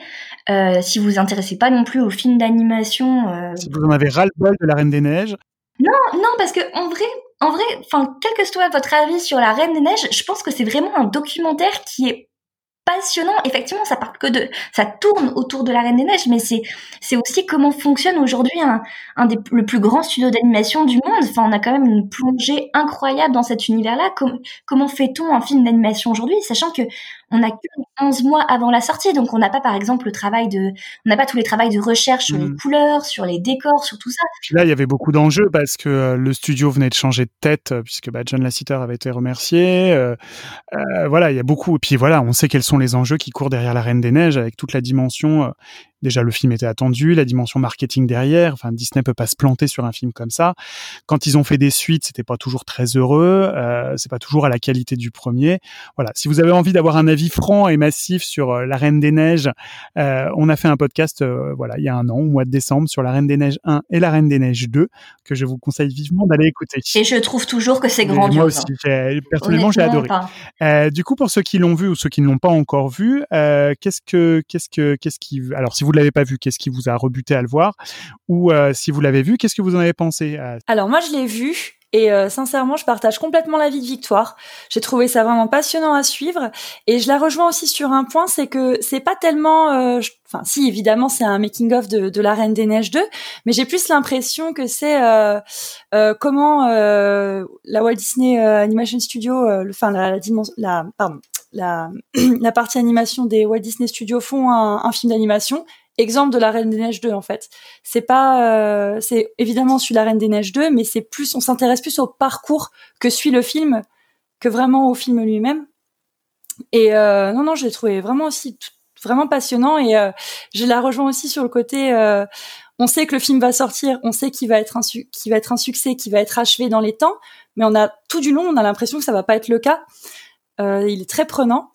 Euh, si vous vous intéressez pas non plus aux films d'animation. Euh... Si vous en avez ras-le-bol de la Reine des Neiges. Non, non, parce que en vrai, en vrai, enfin, quel que soit votre avis sur la Reine des Neiges, je pense que c'est vraiment un documentaire qui est passionnant. Effectivement, ça parle que de, ça tourne autour de la Reine des Neiges, mais c'est, aussi comment fonctionne aujourd'hui un, des le plus grands studios d'animation du monde. Enfin, on a quand même une plongée incroyable dans cet univers-là. comment fait-on un film d'animation aujourd'hui, sachant que on a que 11 mois avant la sortie, donc on n'a pas par exemple le travail de, on n'a pas tous les travaux de recherche sur les mmh. couleurs, sur les décors, sur tout ça. là, il y avait beaucoup d'enjeux parce que euh, le studio venait de changer de tête euh, puisque bah, John Lasseter avait été remercié. Euh, euh, voilà, il y a beaucoup. Et puis voilà, on sait quels sont les enjeux qui courent derrière la Reine des Neiges avec toute la dimension déjà le film était attendu, la dimension marketing derrière. Enfin, Disney peut pas se planter sur un film comme ça. Quand ils ont fait des suites, c'était pas toujours très heureux. Euh, c'est pas toujours à la qualité du premier. Voilà. Si vous avez envie d'avoir un avis franc et massif sur euh, La Reine des Neiges, euh, on a fait un podcast, euh, voilà, il y a un an, au mois de décembre, sur La Reine des Neiges 1 et La Reine des Neiges 2, que je vous conseille vivement d'aller écouter. Et je trouve toujours que c'est grandiose. Moi aussi, personnellement, j'ai adoré. Du coup, pour ceux qui l'ont vu ou ceux qui ne l'ont pas encore vu, qu'est-ce que, qu'est-ce que, qu'est-ce qui, alors si vous l'avez pas vu, qu'est-ce qui vous a rebuté à le voir? Ou euh, si vous l'avez vu, qu'est-ce que vous en avez pensé Alors moi, je l'ai vu. Et euh, sincèrement, je partage complètement l'avis de Victoire. J'ai trouvé ça vraiment passionnant à suivre. Et je la rejoins aussi sur un point, c'est que c'est pas tellement... Euh, enfin, si, évidemment, c'est un making-of de, de, La Reine des Neiges 2, mais j'ai plus l'impression que c'est comment la Walt Disney Animation Studio, enfin, la, la, la, pardon, [CLEARS THROAT] la, partie animation des Walt Disney Studios font un film d'animation exemple de la Reine des Neiges 2 en fait. C'est pas, euh, c'est évidemment celui la Reine des Neiges 2, mais c'est plus, on s'intéresse plus au parcours que suit le film que vraiment au film lui-même. Et euh, non, non, je l'ai trouvé vraiment aussi vraiment passionnant et euh, je la rejoins aussi sur le côté. Euh, on sait que le film va sortir, on sait qu'il va être un qu'il va être un succès, qu'il va être achevé dans les temps, mais on a tout du long, on a l'impression que ça va pas être le cas. Euh, il est très prenant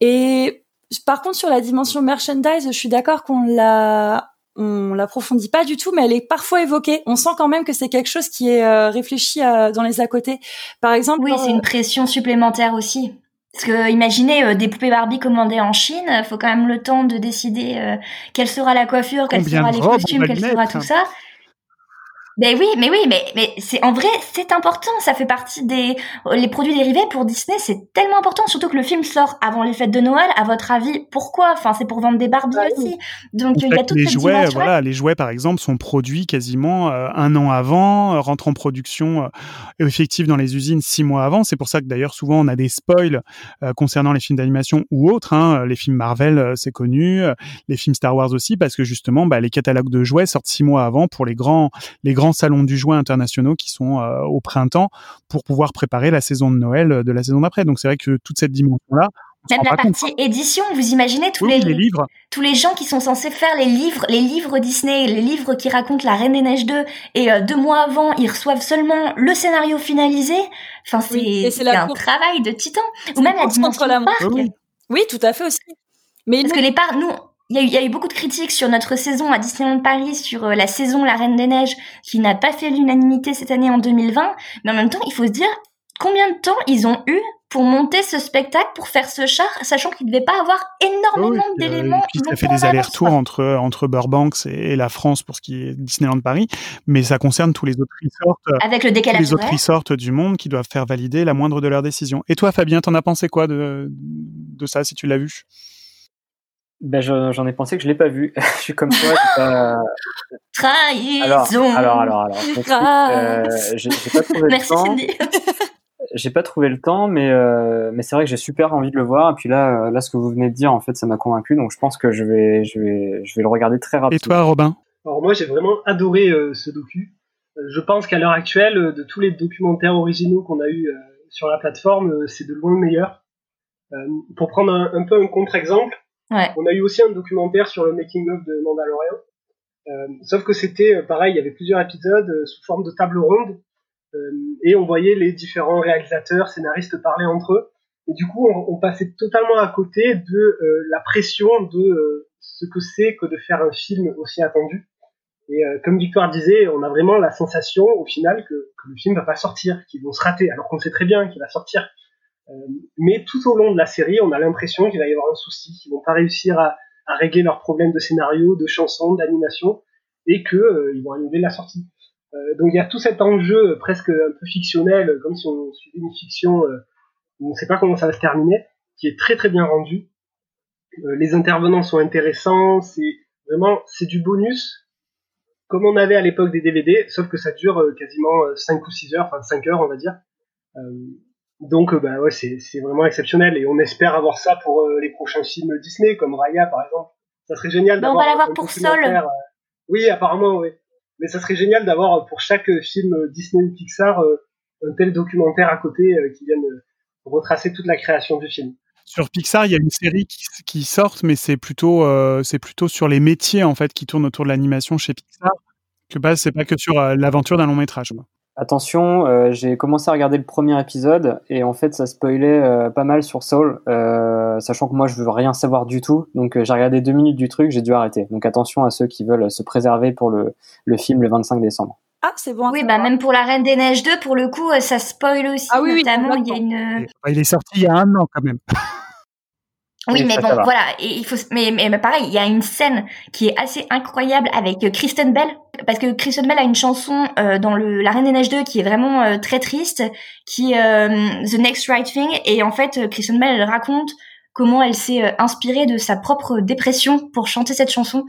et par contre, sur la dimension merchandise, je suis d'accord qu'on la on l'approfondit pas du tout, mais elle est parfois évoquée. On sent quand même que c'est quelque chose qui est euh, réfléchi euh, dans les à côté. Par exemple, oui, c'est une pression supplémentaire aussi. Parce que imaginez euh, des poupées Barbie commandées en Chine, il faut quand même le temps de décider quelle sera la coiffure, quelle sera les costumes, quel sera tout ça. Mais oui, mais oui, mais mais c'est en vrai, c'est important. Ça fait partie des les produits dérivés pour Disney, c'est tellement important. Surtout que le film sort avant les fêtes de Noël. À votre avis, pourquoi? Enfin, c'est pour vendre des Barbies Bah aussi. Donc il y a toute les cette jouets, dimension. voilà, les jouets par exemple sont produits quasiment euh, un an avant, euh, rentrent en production euh, effective dans les usines six mois avant. C'est pour ça que d'ailleurs souvent on a des spoils euh, concernant les films d'animation ou autres. Hein. Les films Marvel, c'est connu, les films Star Wars aussi, parce que justement, bah, les catalogues de jouets sortent six mois avant pour les grands, les grands salons du jouet internationaux qui sont euh, au printemps pour pouvoir préparer la saison de Noël euh, de la saison d'après. Donc c'est vrai que toute cette dimension-là, Même la compte. partie édition, vous imaginez tous Oui, les, les livres. tous les gens qui sont censés faire les livres, les livres Disney, les livres qui racontent la Reine des Neiges 2, et euh, deux mois avant, ils reçoivent seulement le scénario finalisé. Enfin, c'est Oui, un course- travail de titan. Ou même la dimension contre la parc. montre. Oui, tout à fait aussi. Mais Parce que les parcs, nous, il y, a eu- il y a eu beaucoup de critiques sur notre saison à Disneyland Paris, sur euh, la saison La Reine des Neiges, qui n'a pas fait l'unanimité cette année en 2020. Mais en même temps, il faut se dire combien de temps ils ont eu pour monter ce spectacle, pour faire ce char, sachant qu'ils ne devaient pas avoir énormément Oui, euh, d'éléments. puis ça fait des allers-retours entre entre Burbanks et, et la France pour ce qui est Disneyland Paris, mais ça concerne tous les autres resorts, euh, Avec le tous les autres resorts du monde qui doivent faire valider la moindre de leurs décisions. Et toi, Fabien, t'en as pensé quoi de de ça si tu l'as vu? Ben, je- j'en ai pensé que je l'ai pas vu. [LAUGHS] je suis comme toi. j'ai Pas... [LAUGHS] Trahison. Alors, alors, alors, alors. Euh, j'ai j'ai pas trouvé Merci le temps. Cindy. [LAUGHS] J'ai pas trouvé le temps, mais euh, mais c'est vrai que j'ai super envie de le voir. Et puis là, euh, là, ce que vous venez de dire, en fait, ça m'a convaincu. Donc, je pense que je vais, je vais, je vais le regarder très rapidement. Et toi, Robin? Alors moi j'ai vraiment adoré euh, ce docu. Euh, je pense qu'à l'heure actuelle, euh, de tous les documentaires originaux qu'on a eu euh, sur la plateforme, euh, c'est de loin le meilleur. Euh, pour prendre un, un peu un contre-exemple, On a eu aussi un documentaire sur le making-of de Mandalorian. Euh, sauf que c'était euh, pareil, il y avait plusieurs épisodes euh, sous forme de table ronde euh, et on voyait les différents réalisateurs, scénaristes parler entre eux. Et du coup, on, on passait totalement à côté de euh, la pression de euh, ce que c'est que de faire un film aussi attendu. Et comme Victoire disait, on a vraiment la sensation au final que, que le film va pas sortir, qu'ils vont se rater, alors qu'on sait très bien qu'il va sortir. Euh, mais tout au long de la série, on a l'impression qu'il va y avoir un souci, qu'ils vont pas réussir à, à régler leurs problèmes de scénario, de chansons, d'animation, et que euh, ils vont annuler la sortie. Euh, donc il y a tout cet enjeu presque un peu fictionnel, comme si on suivait une fiction on ne sait pas comment ça va se terminer, qui est très très bien rendu. Les intervenants sont intéressants, c'est vraiment c'est du bonus comme on avait à l'époque des DVD, sauf que ça dure quasiment euh, 5 ou 6 heures, enfin 5 heures on va dire. Donc euh, bah ouais, c'est c'est vraiment exceptionnel et on espère avoir ça pour euh, les prochains films Disney comme Raya par exemple. Ça serait génial Bah, on d'avoir va l'avoir pour Sol. euh, Oui, apparemment oui. Mais ça serait génial d'avoir pour chaque film Disney ou Pixar euh, un tel documentaire à côté euh, qui vienne euh, retracer toute la création du film. Sur Pixar, il y a une série qui, qui sort, mais c'est plutôt, euh, c'est plutôt sur les métiers en fait qui tournent autour de l'animation chez Pixar. Que pas, c'est pas que sur euh, l'aventure d'un long métrage. Attention, euh, j'ai commencé à regarder le premier épisode et en fait ça spoilait euh, pas mal sur Soul, euh, sachant que moi je veux rien savoir du tout, donc euh, j'ai regardé deux minutes du truc, j'ai dû arrêter. Donc attention à ceux qui veulent se préserver pour le, le film le 25 décembre. Ah, c'est bon. Oui, bah même pour la Reine des Neiges 2, pour le coup, euh, ça spoil aussi. Ah oui, oui, notamment, il y a une. Il est sorti il y a un an quand même. Oui, mais bon, voilà. Et il faut, mais, mais, mais pareil, il y a une scène qui est assez incroyable avec euh, Kristen Bell, parce que Kristen Bell a une chanson euh, dans le La Reine des Neiges 2 qui est vraiment euh, très triste, qui est euh, The Next Right Thing, et en fait, euh, Kristen Bell elle raconte comment elle s'est euh, inspirée de sa propre dépression pour chanter cette chanson.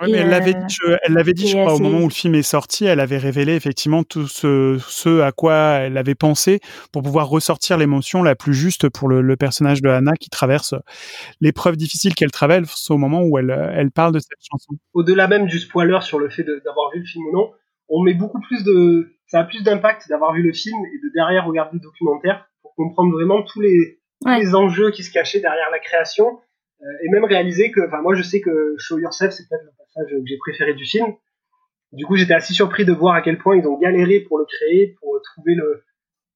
Ouais, Et, mais elle l'avait euh, dit, je, elle l'avait dit, je euh, crois, au moment où le film est sorti, elle avait révélé effectivement tout ce, ce à quoi elle avait pensé pour pouvoir ressortir l'émotion la plus juste pour le, le personnage de Hannah qui traverse l'épreuve difficile qu'elle traverse au moment où elle, elle parle de cette chanson. au-delà même du spoiler sur le fait de- d'avoir vu le film ou non, on met beaucoup plus de, ça a plus d'impact d'avoir vu le film et de derrière regarder le documentaire pour comprendre vraiment tous les, tous Ouais. les enjeux qui se cachaient derrière la création euh, et même réaliser que, enfin moi je sais que Show Yourself c'est peut-être le passage que j'ai préféré du film. Du coup j'étais assez surpris de voir à quel point ils ont galéré pour le créer, pour trouver le,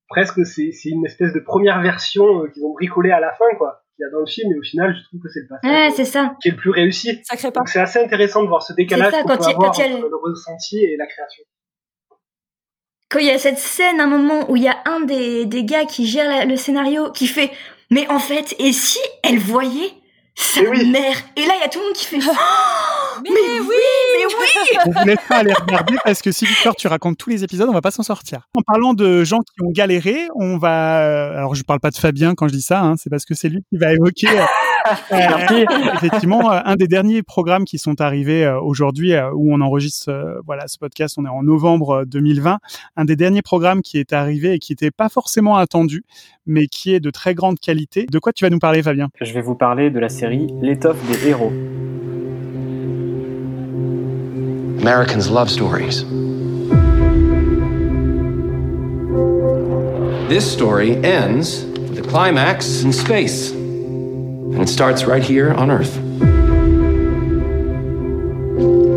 presque c'est c'est une espèce de première version euh, qu'ils ont bricolé à la fin quoi, qu'il y a dans le film et au final je trouve que c'est le passage Ouais, c'est ça. qui est le plus réussi. Pas. Donc c'est assez intéressant de voir ce décalage qu'on peut il- avoir quand il y a entre le- ressenti et la création. quand il y a cette scène, un moment où il y a un des, des gars qui gère la- le scénario qui fait Mais en fait, et si elle voyait sa oui. mère? Et là, il y a tout le monde qui fait Oh, [LAUGHS] Mais, Mais oui, mais oui On vous laisse pas aller regarder parce que si Victor tu racontes tous les épisodes, on va pas s'en sortir. En parlant de gens qui ont galéré, on va. Alors je parle pas de Fabien quand je dis ça, hein, c'est parce que c'est lui qui va évoquer. Euh, [LAUGHS] effectivement, euh, un des derniers programmes qui sont arrivés euh, aujourd'hui où on enregistre voilà ce podcast, on est en novembre 2020. Un des derniers programmes qui est arrivé et qui n'était pas forcément attendu, mais qui est de très grande qualité. De quoi tu vas nous parler, Fabien? Je vais vous parler de la série L'étoffe des héros. Americans love stories. This story ends with a climax in space. And it starts right here on Earth.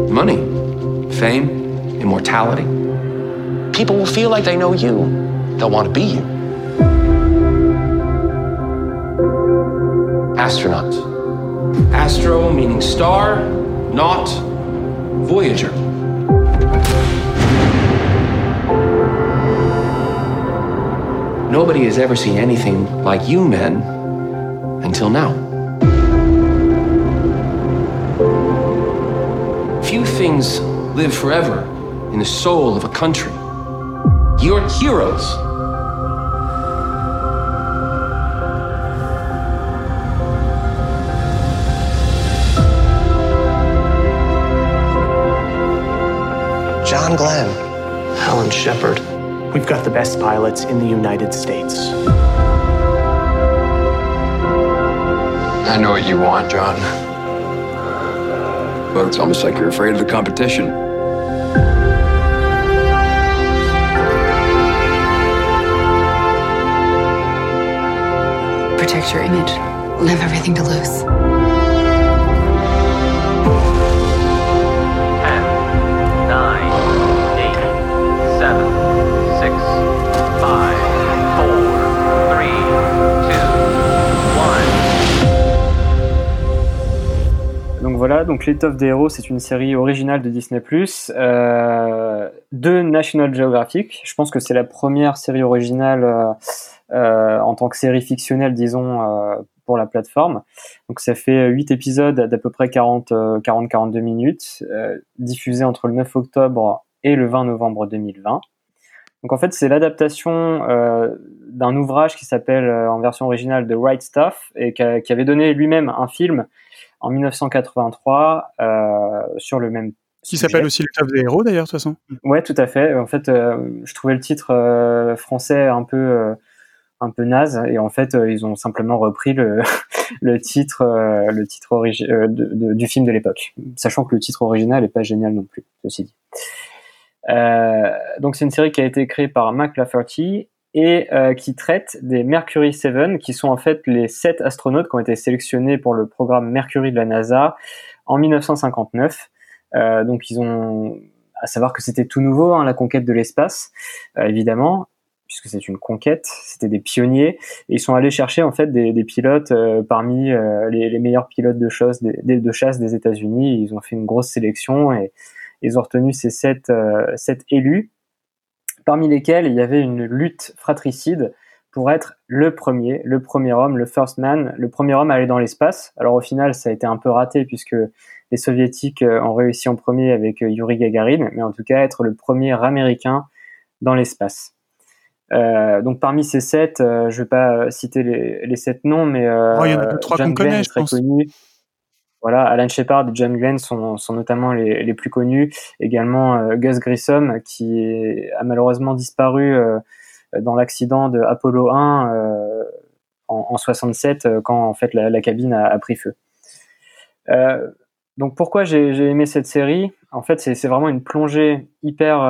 Money, fame, immortality. People will feel like they know you. They'll want to be you. Astronauts. Astro meaning star, not Voyager. Nobody has ever seen anything like you men until now. Few things live forever in the soul of a country. You're heroes. Shepard. We've got the best pilots in the United States. I know what you want, John. But it's almost like you're afraid of the competition. Protect your image. We'll have everything to lose. Donc voilà, donc L'étoffe des héros, c'est une série originale de Disney+, euh, de National Geographic. Je pense que c'est la première série originale euh, euh, en tant que série fictionnelle, disons, pour la plateforme. Donc ça fait 8 épisodes d'à peu près 40-42 minutes, diffusés entre le 9 octobre et le 20 novembre 2020. Donc en fait, c'est l'adaptation d'un ouvrage qui s'appelle en version originale The Right Stuff et qui avait donné lui-même un film en 1983 euh, sur le même Qui s'appelle aussi le des héros d'ailleurs, de toute façon. Ouais, tout à fait. En fait, euh, je trouvais le titre euh, français un peu euh, un peu naze et en fait, ils ont simplement repris le [LAUGHS] le titre le titre de- de- du film de l'époque, sachant que le titre original est pas génial non plus, ceci dit. Donc c'est une série qui a été créée par Mac Lafferty et euh, qui traite des Mercury 7, qui sont en fait les sept astronautes qui ont été sélectionnés pour le programme Mercury de la NASA en 1959. Euh, donc ils ont, à savoir que c'était tout nouveau, hein, la conquête de l'espace, euh, évidemment, puisque c'est une conquête, c'était des pionniers, et ils sont allés chercher en fait des, des pilotes euh, parmi euh, les, les meilleurs pilotes de chasse des, de chasse des États-Unis. Ils ont fait une grosse sélection et ils ont retenu ces sept, euh, sept élus, parmi lesquels il y avait une lutte fratricide pour être le premier, le premier homme, le first man, le premier homme à aller dans l'espace. Alors au final, ça a été un peu raté puisque les soviétiques euh, ont réussi en premier avec euh, Yuri Gagarin, mais en tout cas être le premier américain dans l'espace. Euh, donc parmi ces sept, euh, je vais pas citer les, les sept noms, mais euh, Oh, il y en a deux, trois qu'on connaît, je pense. connu. Voilà, Alan Shepard et John Glenn sont, notamment les, plus connus. Également euh, Gus Grissom, qui a malheureusement disparu euh, dans l'accident de Apollo 1 euh, en, en 67, euh, quand en fait la, cabine a, pris feu. Donc pourquoi j'ai aimé cette série? En fait, c'est vraiment une plongée hyper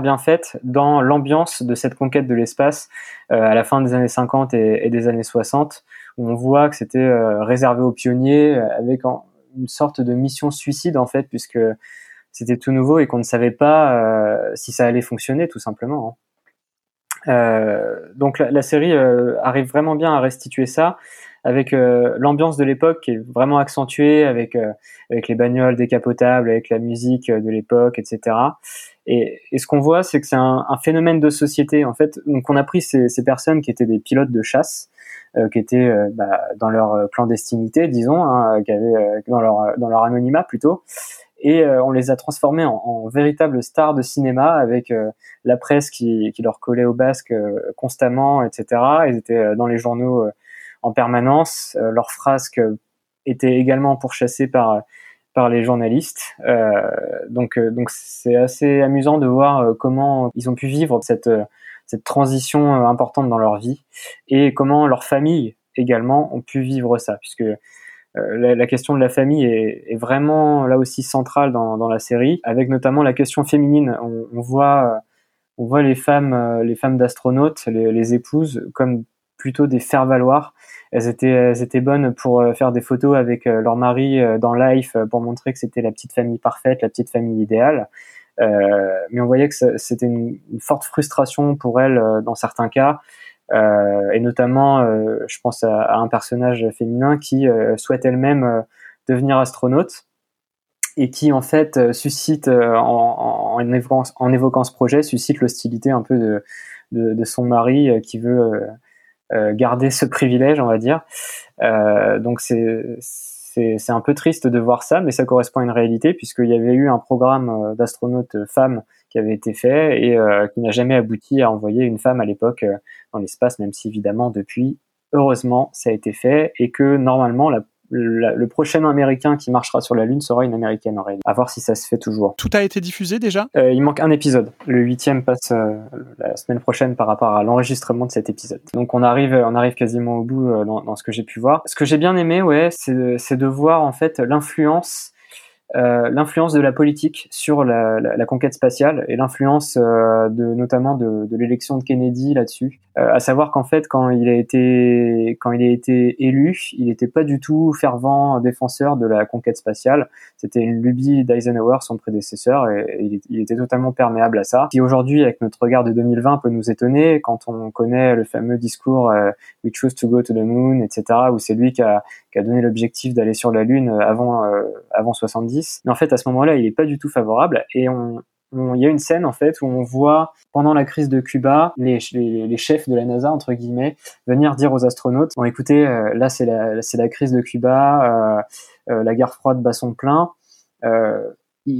bien faite dans l'ambiance de cette conquête de l'espace à la fin des années 50 et, et des années 60, on voit que c'était euh, réservé aux pionniers euh, avec une sorte de mission suicide en fait, puisque c'était tout nouveau et qu'on ne savait pas euh, si ça allait fonctionner tout simplement. hein. Donc la, la série arrive vraiment bien à restituer ça avec euh, l'ambiance de l'époque qui est vraiment accentuée avec euh, avec les bagnoles décapotables, avec la musique de l'époque, etc. Et, et ce qu'on voit, c'est que c'est un, un phénomène de société. En fait, donc on a pris ces, ces personnes qui étaient des pilotes de chasse, qui étaient euh, bah, dans leur euh, clandestinité, disons, hein, qui avaient euh, dans leur dans leur anonymat plutôt, et on les a transformés en, en, véritables stars de cinéma avec la presse qui, qui, leur collait au basque constamment, etc. Ils étaient dans les journaux en permanence. leurs frasques étaient également pourchassées par par les journalistes. Euh, donc, euh, donc c'est assez amusant de voir euh, comment ils ont pu vivre cette cette transition importante dans leur vie et comment leur famille également ont pu vivre ça, puisque la, question de la famille est, vraiment là aussi centrale dans, la série, avec notamment la question féminine. On, voit, on voit les femmes, les femmes d'astronautes, les, épouses, comme plutôt des faire-valoir elles étaient, elles étaient bonnes pour euh, faire des photos avec euh, leur mari euh, dans Life pour montrer que c'était la petite famille parfaite, la petite famille idéale. Euh, mais on voyait que c'était une, forte frustration pour elles dans certains cas, euh, et notamment, euh, je pense à, à, un personnage féminin qui souhaite elle-même devenir astronaute et qui en fait suscite en, en, en, évoquant, en, évoquant, ce projet suscite l'hostilité un peu de, de, de, son mari qui veut euh, garder ce privilège, on va dire. Euh, donc c'est c'est un peu triste de voir ça, mais ça correspond à une réalité puisqu'il y avait eu un programme euh, d'astronautes femmes qui avait été fait et qui n'a jamais abouti à envoyer une femme à l'époque dans l'espace, même si évidemment depuis, heureusement, ça a été fait et que normalement la le prochain américain qui marchera sur la Lune sera une américaine en réalité. À voir si ça se fait toujours. Tout a été diffusé déjà? Euh, Il manque un épisode. Le huitième passe euh, la semaine prochaine par rapport à l'enregistrement de cet épisode. Donc on arrive, on arrive quasiment au bout euh, dans, dans, ce que j'ai pu voir. Ce que j'ai bien aimé, ouais, c'est de voir en fait l'influence euh, l'influence de la politique sur la, la, la conquête spatiale et l'influence euh, de notamment de, de l'élection de Kennedy là-dessus. Euh, à savoir qu'en fait, quand il a été quand il a été élu, il n'était pas du tout fervent défenseur de la conquête spatiale. C'était une lubie d'Eisenhower, son prédécesseur, et, il, il, était totalement perméable à ça. Qui aujourd'hui, avec notre regard de 2020, peut nous étonner quand on connaît le fameux discours euh, "We choose to go to the moon", etc., où c'est lui qui a, qui a donné l'objectif d'aller sur la Lune avant avant 70 mais en fait, à ce moment-là, il est pas du tout favorable. Et on, il y a une scène en fait où on voit pendant la crise de Cuba les, chefs de la NASA entre guillemets venir dire aux astronautes bon écoutez euh, là c'est la crise de Cuba euh, euh, la guerre froide bat son plein.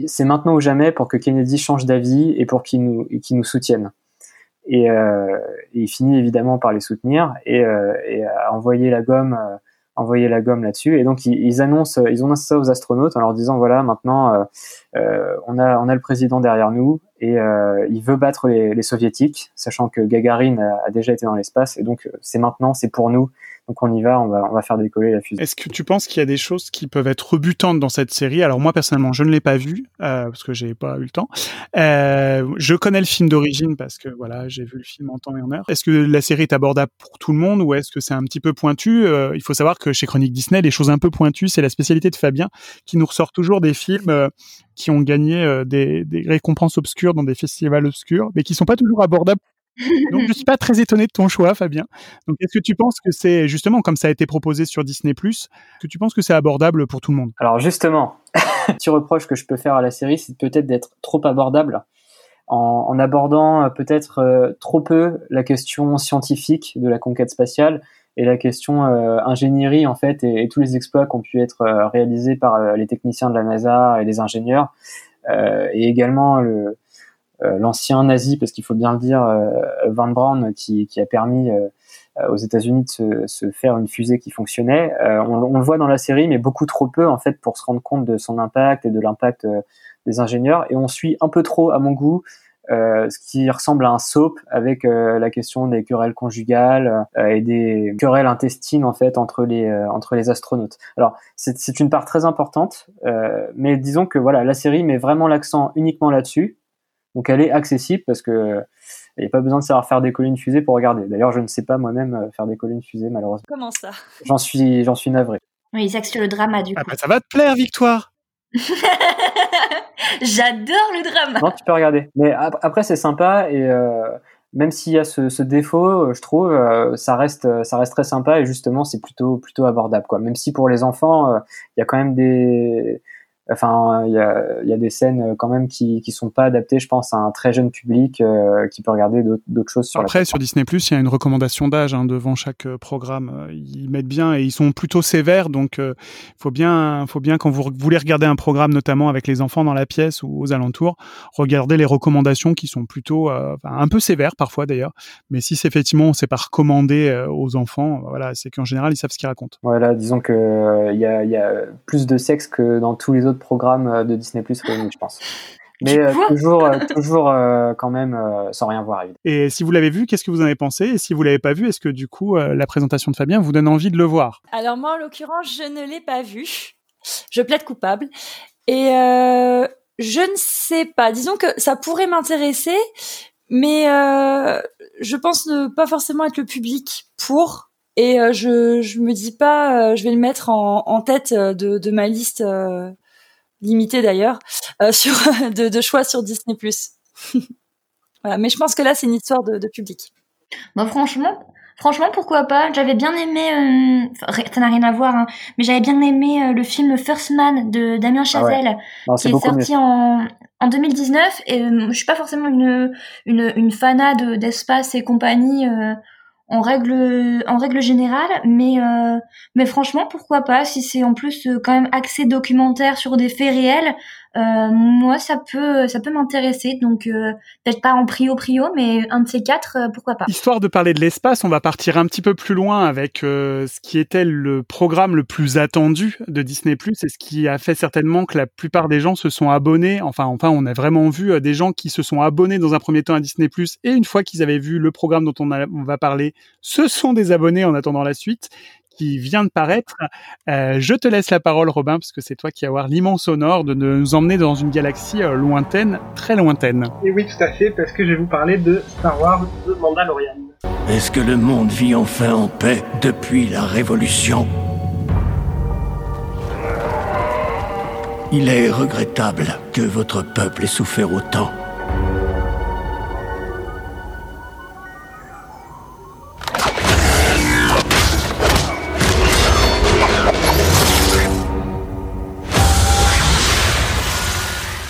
C'est maintenant ou jamais pour que Kennedy change d'avis et pour qu'il nous qu'il nous soutienne. Et, et, il finit évidemment par les soutenir et, et à envoyer la gomme envoyer la gomme là-dessus. Et donc ils, annoncent, ils annoncent ça aux astronautes en leur disant voilà maintenant euh, euh, on a on a le président derrière nous et euh, il veut battre les, les, soviétiques, sachant que Gagarine a déjà été dans l'espace et donc c'est maintenant, c'est pour nous donc on y va, on va, on va faire décoller la fusée. Est-ce que tu penses qu'il y a des choses qui peuvent être rebutantes dans cette série? Alors moi personnellement, je ne l'ai pas vu euh, parce que j'ai pas eu le temps. Euh, je connais le film d'origine parce que voilà, j'ai vu le film en temps et en heure. Est-ce que la série est abordable pour tout le monde ou est-ce que c'est un petit peu pointu? Euh, Il faut savoir que chez Chronique Disney, les choses un peu pointues, c'est la spécialité de Fabien qui nous ressort toujours des films euh, qui ont gagné euh, des, des récompenses obscures dans des festivals obscurs, mais qui sont pas toujours abordables donc je suis pas très étonné de ton choix, Fabien. Donc est-ce que tu penses que c'est justement comme ça a été proposé sur Disney Plus, que tu penses que c'est abordable pour tout le monde? Alors justement, [LAUGHS] petit reproche que je peux faire à la série, c'est peut-être d'être trop abordable en, abordant euh, peut-être euh, trop peu la question scientifique de la conquête spatiale et la question euh, ingénierie en fait et, tous les exploits qui ont pu être réalisés par les techniciens de la NASA et les ingénieurs et également le l'ancien nazi, parce qu'il faut bien le dire, euh, Van Braun, qui, qui a permis euh, aux États-Unis de se, se, faire une fusée qui fonctionnait. On, on, le voit dans la série, mais beaucoup trop peu en fait pour se rendre compte de son impact et de l'impact des ingénieurs. Et on suit un peu trop, à mon goût, euh, ce qui ressemble à un soap avec euh, la question des querelles conjugales euh, et des querelles intestines en fait entre les entre les astronautes. Alors c'est une part très importante, mais disons que voilà la série met vraiment l'accent uniquement là-dessus donc elle est accessible parce que il n'y a pas besoin de savoir faire décoller une fusée pour regarder. D'ailleurs, je ne sais pas moi-même euh, faire décoller une fusée, malheureusement. Comment ça? J'en suis, j'en suis navré. Oui, c'est le drama du ah coup. bah, ça va te plaire, Victoire [LAUGHS] J'adore le drama. Non, tu peux regarder. Mais après, c'est sympa et euh, même s'il y a ce, ce, défaut, euh, je trouve, euh, ça reste, ça reste très sympa et justement, c'est plutôt, plutôt abordable, quoi. Même si pour les enfants, euh, il y a quand même des Enfin, il y a, y a, des scènes quand même qui qui sont pas adaptées, je pense, à un très jeune public euh, qui peut regarder d'autres choses sur. Après, sur Disney Plus, il y a une recommandation d'âge hein, devant chaque euh, programme. Ils mettent bien et ils sont plutôt sévères, donc il faut bien, faut bien quand vous voulez regarder un programme, notamment avec les enfants dans la pièce ou aux alentours, regarder les recommandations qui sont plutôt un peu sévères parfois d'ailleurs. Mais si c'est effectivement c'est pas recommandé aux enfants, voilà, c'est qu'en général ils savent ce qu'ils racontent. Voilà, disons que il y a, y a plus de sexe que dans tous les autres programme euh, de Disney Plus réunis, je pense. [LAUGHS] Mais euh, toujours, euh, [LAUGHS] toujours quand même sans rien voir. Évidemment. Et si vous l'avez vu, qu'est-ce que vous en avez pensé? Et si vous l'avez pas vu, est-ce que du coup la présentation de Fabien vous donne envie de le voir? Alors moi, en l'occurrence, je ne l'ai pas vu. Je plaide coupable. Et euh, je ne sais pas. Disons que ça pourrait m'intéresser, mais euh, je pense ne pas forcément être le public pour. Et euh, je je me dis pas, je vais le mettre en, en tête de, de ma liste limité d'ailleurs, euh, sur [LAUGHS] de, de, choix sur Disney+. [LAUGHS] voilà, mais je pense que là, c'est une histoire de, de public. Bah franchement, franchement, pourquoi pas? J'avais bien aimé, euh, ça n'a rien à voir, hein, mais j'avais bien aimé euh, le film First Man de Damien ah Chazelle, qui est, sorti en, en 2019. Et euh, je suis pas forcément une une, une fanade d'espace et compagnie en règle en règle générale mais euh, mais franchement pourquoi pas si c'est en plus euh, quand même axé documentaire sur des faits réels euh, moi ça peut ça peut m'intéresser donc euh, peut-être pas en prio prio mais un de ces quatre euh, pourquoi pas. Histoire de parler de l'espace on va partir un petit peu plus loin avec ce qui était le programme le plus attendu de Disney Plus et ce qui a fait certainement que la plupart des gens se sont abonnés. Enfin enfin on a vraiment vu des gens qui se sont abonnés dans un premier temps à Disney Plus et une fois qu'ils avaient vu le programme dont on, on va parler ce sont des abonnés en attendant la suite qui vient de paraître. Euh, je te laisse la parole, Robin, parce que c'est toi qui as avoir l'immense honneur de nous emmener dans une galaxie euh, lointaine, très lointaine. Et oui, tout à fait, parce que je vais vous parler de Star Wars The Mandalorian. Est-ce que le monde vit enfin en paix depuis la Révolution? Il est regrettable que votre peuple ait souffert autant.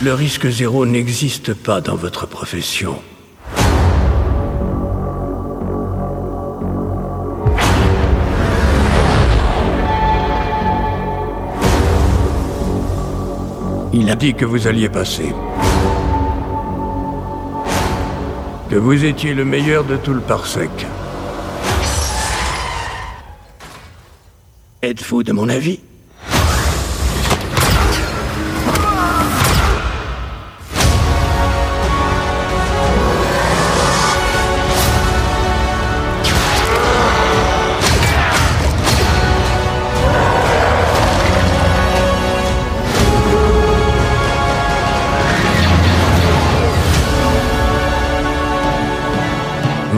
Le risque zéro n'existe pas dans votre profession. Il a dit que vous alliez passer. Que vous étiez le meilleur de tout le parsec. Êtes-vous de mon avis?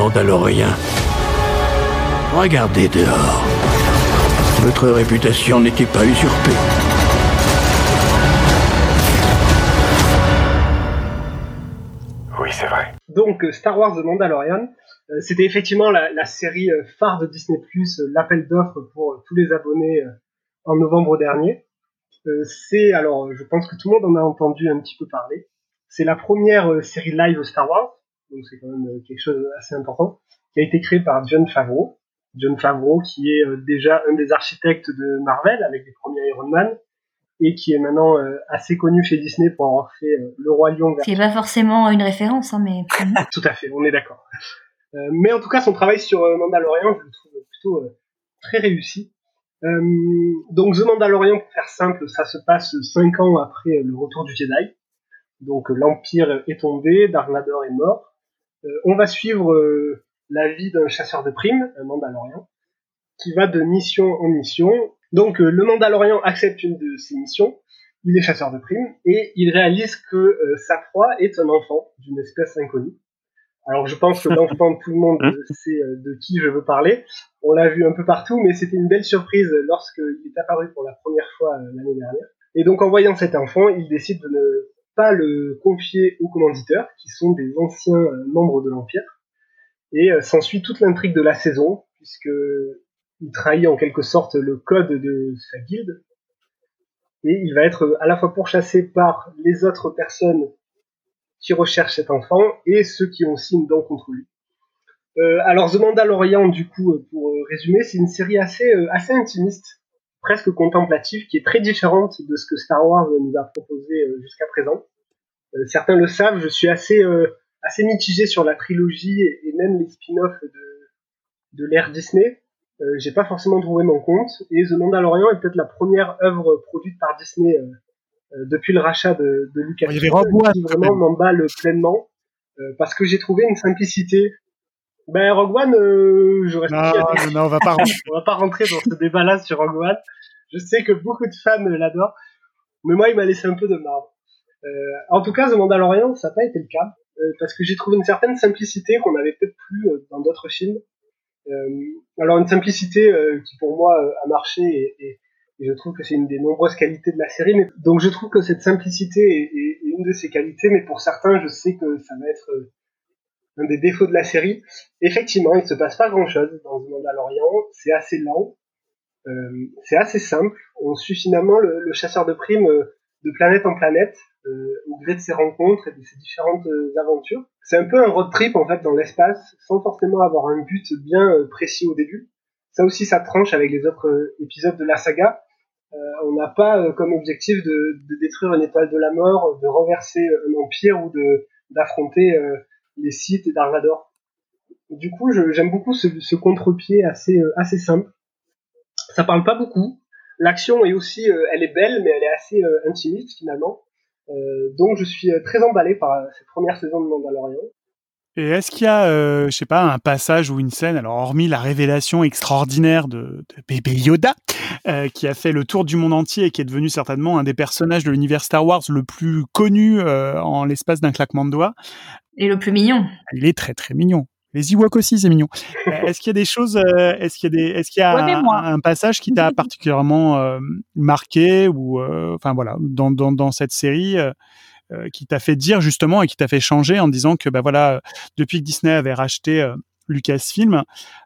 Mandalorien. Regardez dehors. Votre réputation n'était pas usurpée. Oui, c'est vrai. Donc, euh, Star Wars The Mandalorian, euh, c'était effectivement la, série euh, phare de Disney+, l'appel d'offres pour tous les abonnés en novembre dernier. c'est, alors, je pense que tout le monde en a entendu un petit peu parler. C'est la première série live Star Wars, donc c'est quand même euh, quelque chose d'assez important, qui a été créé par John Favreau. John Favreau, qui est euh, déjà un des architectes de Marvel avec les premiers Iron Man, et qui est maintenant euh, assez connu chez Disney pour avoir fait Le Roi Lion. Qui n'est pas forcément une référence, hein, mais... [LAUGHS] Tout à fait, on est d'accord. mais en tout cas, son travail sur Mandalorian, je le trouve plutôt très réussi. donc The Mandalorian, pour faire simple, ça se passe cinq ans après le retour du Jedi. Donc l'Empire est tombé, Dark Vador est mort, on va suivre euh, la vie d'un chasseur de primes, un Mandalorian, qui va de mission en mission. Donc euh, le Mandalorian accepte une de ses missions, il est chasseur de primes, et il réalise que sa proie est un enfant d'une espèce inconnue. Alors je pense que l'enfant, tout le monde [LAUGHS] sait de qui je veux parler. On l'a vu un peu partout, mais c'était une belle surprise lorsqu'il est apparu pour la première fois l'année dernière. Et donc en voyant cet enfant, il décide de ne le confier aux commanditeurs, qui sont des anciens euh, membres de l'Empire. Et euh, s'ensuit toute l'intrigue de la saison, puisque il trahit en quelque sorte le code de sa guilde. et il va être à la fois pourchassé par les autres personnes qui recherchent cet enfant et ceux qui ont aussi une dent contre lui. Euh, alors The Mandalorian, du coup, euh, pour euh, résumer, c'est une série assez, assez intimiste, presque contemplative, qui est très différente de ce que Star Wars nous a proposé jusqu'à présent. certains le savent, je suis assez, assez mitigé sur la trilogie et, même les spin-offs de, de l'ère Disney. J'ai pas forcément trouvé mon compte, et The Mandalorian est peut-être la première œuvre produite par Disney depuis le rachat de, de Lucasfilm, qui vraiment m'emballe pleinement, parce que j'ai trouvé une simplicité ben Rogue One, euh, je reste. Non, non, non, on va pas. [LAUGHS] on va pas rentrer dans ce débat-là sur Rogue One. Je sais que beaucoup de fans l'adorent, mais moi, il m'a laissé un peu de marbre. Euh, en tout cas, The Mandalorian, ça n'a pas été le cas, euh, parce que j'ai trouvé une certaine simplicité qu'on avait peut-être plus euh, dans d'autres films. Euh, alors une simplicité qui pour moi a marché et, et, et je trouve que c'est une des nombreuses qualités de la série. Mais, donc je trouve que cette simplicité est, est, une de ses qualités, mais pour certains, je sais que ça va être un des défauts de la série. Effectivement, il se passe pas grand chose dans The Mandalorian, c'est assez lent, euh, c'est assez simple, on suit finalement le, chasseur de primes euh, de planète en planète, euh, au gré de ses rencontres et de ses différentes aventures. C'est un peu un road trip en fait dans l'espace, sans forcément avoir un but bien précis au début. Ça aussi, ça tranche avec les autres épisodes de la saga. on n'a pas comme objectif de, de, détruire une étoile de la mort, de renverser un empire ou de d'affronter les sites et. Du coup, j'aime beaucoup ce, ce contre-pied assez, euh, assez simple. Ça parle pas beaucoup. L'action est aussi, euh, elle est belle, mais elle est assez euh, intimiste finalement. donc je suis très emballé par cette première saison de Mandalorian. Et est-ce qu'il y a, euh, je sais pas, un passage ou une scène, alors hormis la révélation extraordinaire de, de bébé Yoda, euh, qui a fait le tour du monde entier et qui est devenu certainement un des personnages de l'univers Star Wars le plus connu euh, en l'espace d'un claquement de doigts? Et le plus mignon. Il est très très mignon. Les Ewoks aussi, c'est mignon. [LAUGHS] est-ce qu'il y a des choses, euh, est-ce qu'il y a des, est-ce qu'il y a un, un, passage qui t'a [LAUGHS] particulièrement euh, marqué ou, euh, enfin voilà, dans, dans, dans cette série euh, qui t'a fait dire justement et qui t'a fait changer en disant que bah voilà depuis que Disney avait racheté euh, Lucasfilm,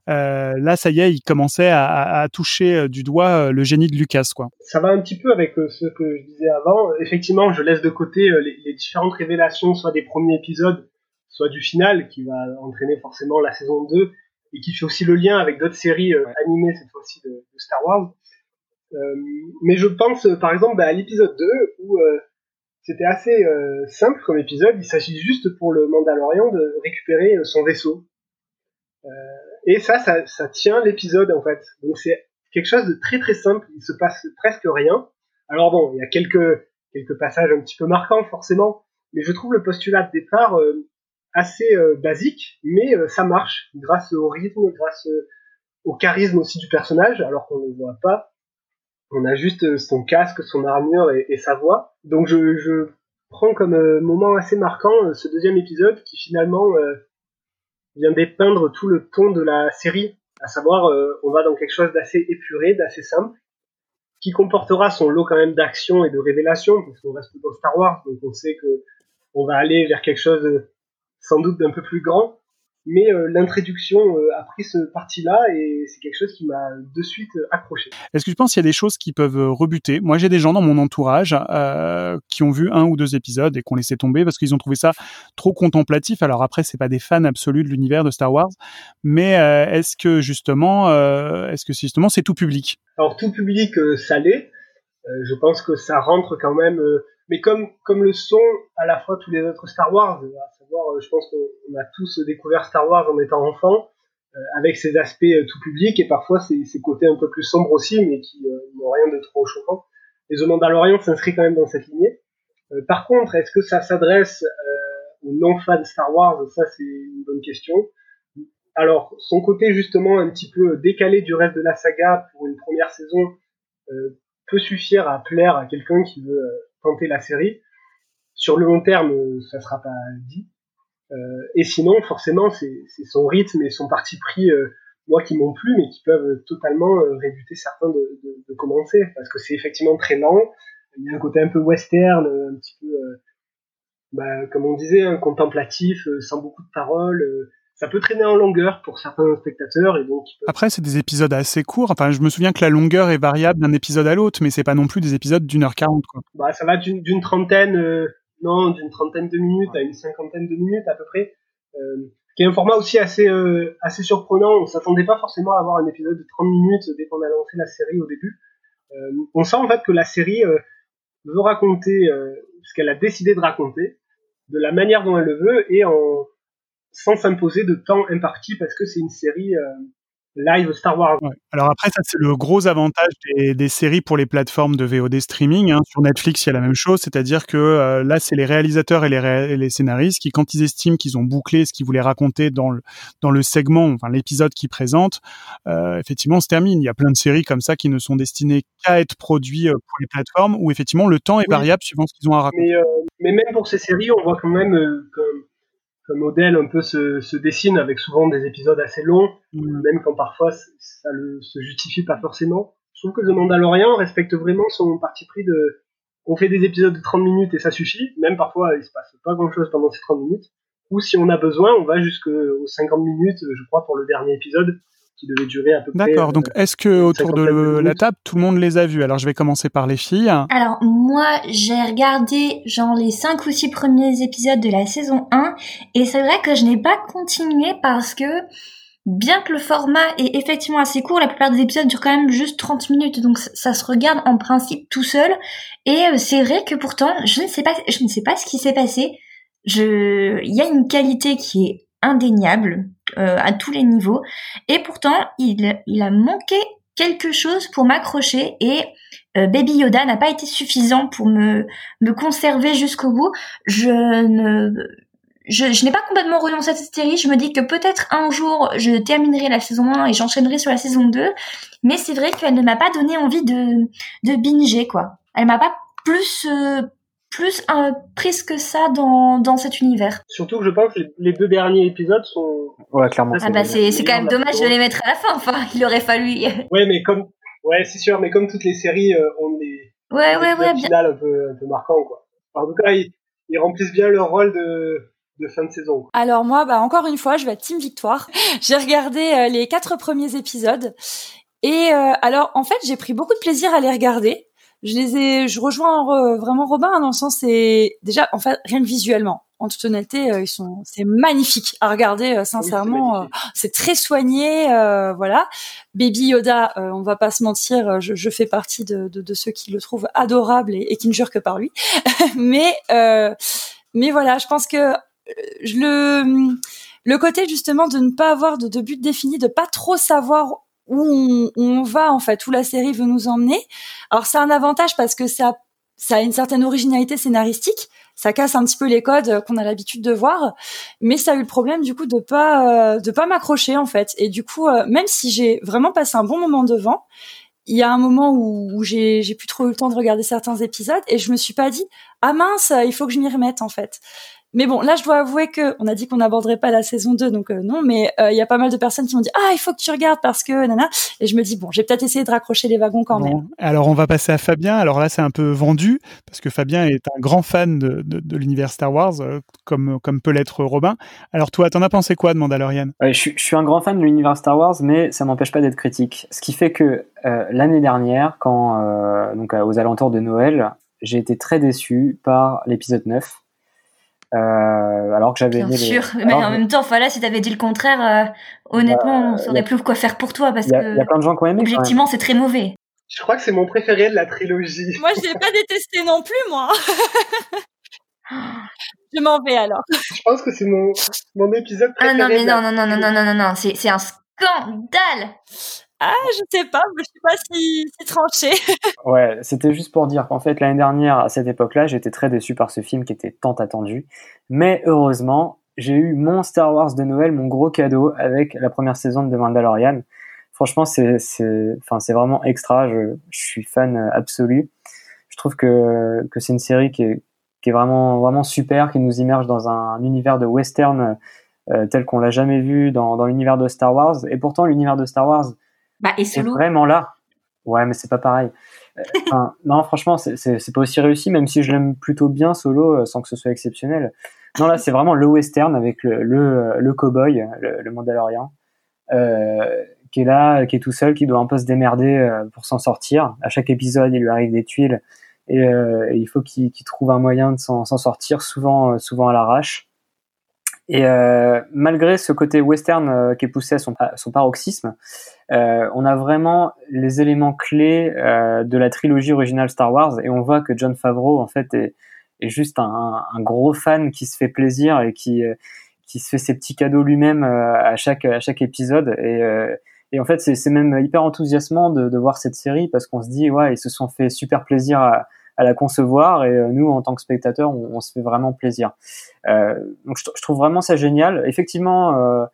euh, là ça y est, il commençait à, à, toucher euh, du doigt le génie de Lucas quoi. Ça va un petit peu avec ce que je disais avant. Effectivement, je laisse de côté les, les différentes révélations, soit des premiers épisodes, soit du final, qui va entraîner forcément la saison 2 et qui fait aussi le lien avec d'autres séries euh, animées cette fois-ci de, de, Star Wars. Euh, mais je pense par exemple bah, à l'épisode 2 où euh, c'était assez euh, simple comme épisode. Il s'agit juste pour le Mandalorian de récupérer euh, son vaisseau. Euh, et ça, ça, ça tient l'épisode en fait. Donc c'est quelque chose de très très simple. Il se passe presque rien. Alors bon, il y a quelques quelques passages un petit peu marquants forcément, mais je trouve le postulat de départ euh, assez euh, basique, mais euh, ça marche grâce au rythme, grâce au charisme aussi du personnage, alors qu'on ne le voit pas on a juste euh, son casque, son armure et, sa voix. Donc je, je prends comme euh, moment assez marquant euh, ce deuxième épisode qui finalement vient dépeindre tout le ton de la série, à savoir on va dans quelque chose d'assez épuré, d'assez simple, qui comportera son lot quand même d'action et de révélation, parce qu'on reste dans Star Wars, donc on sait que on va aller vers quelque chose sans doute d'un peu plus grand, mais euh, l'introduction euh, a pris ce parti-là et c'est quelque chose qui m'a de suite euh, accroché. Est-ce que tu penses qu'il y a des choses qui peuvent rebuter? Moi, j'ai des gens dans mon entourage euh, qui ont vu un ou deux épisodes et qui ont laissé tomber parce qu'ils ont trouvé ça trop contemplatif. Alors après, c'est pas des fans absolus de l'univers de Star Wars, mais euh, est-ce que justement, euh, est-ce que justement c'est tout public? Alors tout public, ça l'est. je pense que ça rentre quand même mais comme comme le sont à la fois tous les autres Star Wars, euh, je pense qu'on a tous découvert Star Wars en étant enfant, euh, avec ses aspects euh, tout publics et parfois ses, ses, côtés un peu plus sombres aussi, mais qui n'ont rien de trop choquant. Et The Mandalorian s'inscrit quand même dans cette lignée. par contre, est-ce que ça s'adresse aux non-fans Star Wars? Ça, c'est une bonne question. Alors, son côté justement un petit peu décalé du reste de la saga pour une première saison euh, peut suffire à plaire à quelqu'un qui veut tenter la série. Sur le long terme, ça sera pas dit. Euh, et sinon, forcément, c'est son rythme et son parti pris, euh, moi, qui m'ont plu, mais qui peuvent totalement euh, rébuter certains de, de, de commencer, parce que c'est effectivement très lent. Il y a un côté un peu western, un petit peu, bah, comme on disait, un contemplatif, sans beaucoup de paroles. ça peut traîner en longueur pour certains spectateurs et donc après c'est des épisodes assez courts enfin je me souviens que la longueur est variable d'un épisode à l'autre mais c'est pas non plus des épisodes d'une heure quarante bah ça va d'une trentaine euh, non d'une trentaine de minutes à une cinquantaine de minutes à peu près. Euh, qui est un format aussi assez euh, assez surprenant. On s'attendait pas forcément à avoir un épisode de 30 minutes dès qu'on a lancé la série au début. Euh, on sent en fait que la série euh, veut raconter ce qu'elle a décidé de raconter de la manière dont elle le veut et en sans s'imposer de temps imparti parce que c'est une série euh, live Star Wars. Ouais. Alors après, ça c'est le gros avantage des, des, séries pour les plateformes de VOD streaming. Hein. Sur Netflix, il y a la même chose, c'est-à-dire que euh, là, c'est les réalisateurs et les, ré et les, scénaristes qui, quand ils estiment qu'ils ont bouclé ce qu'ils voulaient raconter dans le, dans le segment, enfin l'épisode qu'ils présentent, euh, effectivement, on se termine. Il y a plein de séries comme ça qui ne sont destinées qu'à être produits euh, pour les plateformes, où effectivement le temps est oui. variable suivant ce qu'ils ont à raconter. Mais, euh, mais, même pour ces séries, on voit quand même que modèle un peu se, se, dessine avec souvent des épisodes assez longs, mmh. même quand parfois ça ne se justifie pas forcément. Je trouve que The Mandalorian respecte vraiment son parti pris de on fait des épisodes de 30 minutes et ça suffit, même parfois il se passe pas grand chose pendant ces 30 minutes, ou si on a besoin, on va jusqu'aux 50 minutes, je crois, pour le dernier épisode, qui devait durer à peu près. D'accord. Donc, est-ce que autour de la table, tout le monde les a vus Alors, je vais commencer par les filles. Alors, moi, j'ai regardé genre les cinq ou six premiers épisodes de la saison 1, et c'est vrai que je n'ai pas continué parce que bien que le format est effectivement assez court, la plupart des épisodes durent quand même juste 30 minutes, donc ça se regarde en principe tout seul. Et c'est vrai que pourtant, je ne sais pas, je ne sais pas ce qui s'est passé. Je, il y a une qualité qui est indéniable euh, à tous les niveaux, et pourtant il, a manqué quelque chose pour m'accrocher et euh, Baby Yoda n'a pas été suffisant pour me me conserver jusqu'au bout. Je ne je, je n'ai pas complètement renoncé à cette série. Je me dis que peut-être un jour, je terminerai la saison 1 et j'enchaînerai sur la saison 2. Mais c'est vrai qu'elle ne m'a pas donné envie de, de binger, quoi. Elle m'a pas plus, euh, plus euh, prise que ça dans, dans cet univers. Surtout que je pense que les deux derniers épisodes sont... Ouais, clairement. Ah bah c'est, c'est quand même dommage de les mettre à la fin. Enfin, [LAUGHS] il aurait fallu... ouais, mais comme... Ouais, c'est sûr, mais comme toutes les séries, euh, ont des... Ouais, ouais, ouais. Bien... un peu, un peu marquant, quoi. En tout cas, ils, ils remplissent bien leur rôle de de fin de saison. Alors moi, bah encore une fois, je vais être team victoire. [LAUGHS] j'ai regardé euh, les quatre premiers épisodes et euh, alors en fait, j'ai pris beaucoup de plaisir à les regarder. Je les ai, je rejoins euh, vraiment Robin dans le sens c'est déjà en fait rien que visuellement. En toute honnêteté, ils sont, c'est magnifique à regarder. sincèrement, oui, c'est très soigné, voilà. Baby Yoda, on va pas se mentir, je, je fais partie de, de, de, ceux qui le trouvent adorable et, et qui ne jurent que par lui. [LAUGHS] mais mais voilà, je pense que le le côté justement de ne pas avoir de, de but défini, de pas trop savoir où on, va en fait, où la série veut nous emmener. Alors c'est un avantage parce que ça ça a une certaine originalité scénaristique, ça casse un petit peu les codes qu'on a l'habitude de voir, mais ça a eu le problème du coup de pas euh, de pas m'accrocher en fait. Et du coup, euh, même si j'ai vraiment passé un bon moment devant, il y a un moment où, j'ai plus trop eu le temps de regarder certains épisodes et je me suis pas dit ah mince, il faut que je m'y remette en fait. Mais bon, là, je dois avouer que on a dit qu'on n'aborderait pas la saison 2, donc euh, non, mais il euh, y a pas mal de personnes qui m'ont dit ah il faut que tu regardes parce que nana, et je me dis bon, j'ai peut-être essayé de raccrocher les wagons quand bon, même. Alors on va passer à Fabien. Alors là, c'est un peu vendu parce que Fabien est un grand fan de, de, de l'univers Star Wars, euh, comme comme peut l'être Robin. Alors toi, t'en as pensé quoi de Mandalorian? Je, suis, je suis un grand fan de l'univers Star Wars, mais ça m'empêche pas d'être critique. Ce qui fait que l'année dernière, quand donc aux alentours de Noël, j'ai été très déçu par l'épisode 9 euh, alors que j'avais Bien aimé sûr, les... [LAUGHS] mais alors, en même temps, voilà, si t'avais dit le contraire, euh, honnêtement, euh, on saurait a... plus quoi faire pour toi parce y a, que y a plein de gens qui ont aimé, objectivement, c'est très mauvais. Je crois que c'est mon préféré de la trilogie. Moi, je l'ai pas détesté non plus, moi. [LAUGHS] je m'en vais alors. Je pense que c'est mon, mon épisode préféré. Ah non, mais non, non, non, non, non, non, non, non, c'est, c'est un scandale. Ah, je sais pas, je sais pas si c'est tranché. [LAUGHS] ouais, c'était juste pour dire qu'en fait, l'année dernière, à cette époque-là, j'étais très déçu par ce film qui était tant attendu. Mais heureusement, j'ai eu mon Star Wars de Noël, mon gros cadeau, avec la première saison de The Mandalorian. Franchement, c'est, enfin, vraiment extra. Je, suis fan absolu. Je trouve que, que c'est une série qui est, qui est vraiment, vraiment super, qui nous immerge dans un, un univers de western euh, tel qu'on l'a jamais vu dans, dans l'univers de Star Wars. Et pourtant, l'univers de Star Wars, bah, et Solo. vraiment là. Ouais, mais c'est pas pareil. [LAUGHS] Enfin, non, franchement, c'est pas aussi réussi, même si je l'aime plutôt bien Solo, sans que ce soit exceptionnel. non, là, c'est vraiment le western avec le, le, le cow-boy, le, le Mandalorian, euh, qui est là, qui est tout seul, qui doit un peu se démerder euh, pour s'en sortir. À chaque épisode, il lui arrive des tuiles et, euh, et il faut qu'il trouve un moyen de s'en sortir, souvent, euh, souvent à l'arrache. Et euh, malgré ce côté western euh, qui est poussé à son, à son paroxysme, euh, on a vraiment les éléments clés de la trilogie originale Star Wars et on voit que John Favreau en fait est, juste un, gros fan qui se fait plaisir et qui qui se fait ses petits cadeaux lui-même à chaque à chaque épisode. Et et en fait c'est c'est même hyper enthousiasmant de, de voir cette série parce qu'on se dit ouais ils se sont fait super plaisir à, à la concevoir et euh, nous en tant que spectateurs on, se fait vraiment plaisir. Euh, donc je, trouve vraiment ça génial. Effectivement euh,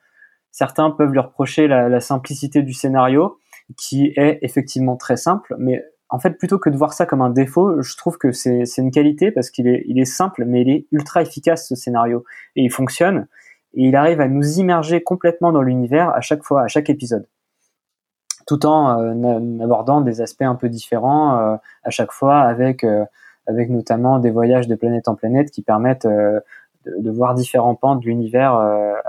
certains peuvent lui reprocher la, simplicité du scénario qui est effectivement très simple mais en fait, plutôt que de voir ça comme un défaut, je trouve que c'est une qualité parce qu'il est, il est simple, mais il est ultra efficace ce scénario. Et il fonctionne. Et il arrive à nous immerger complètement dans l'univers à chaque fois, à chaque épisode, tout en euh, abordant des aspects un peu différents euh, à chaque fois, avec euh, avec notamment des voyages de planète en planète qui permettent de, voir différents pans de l'univers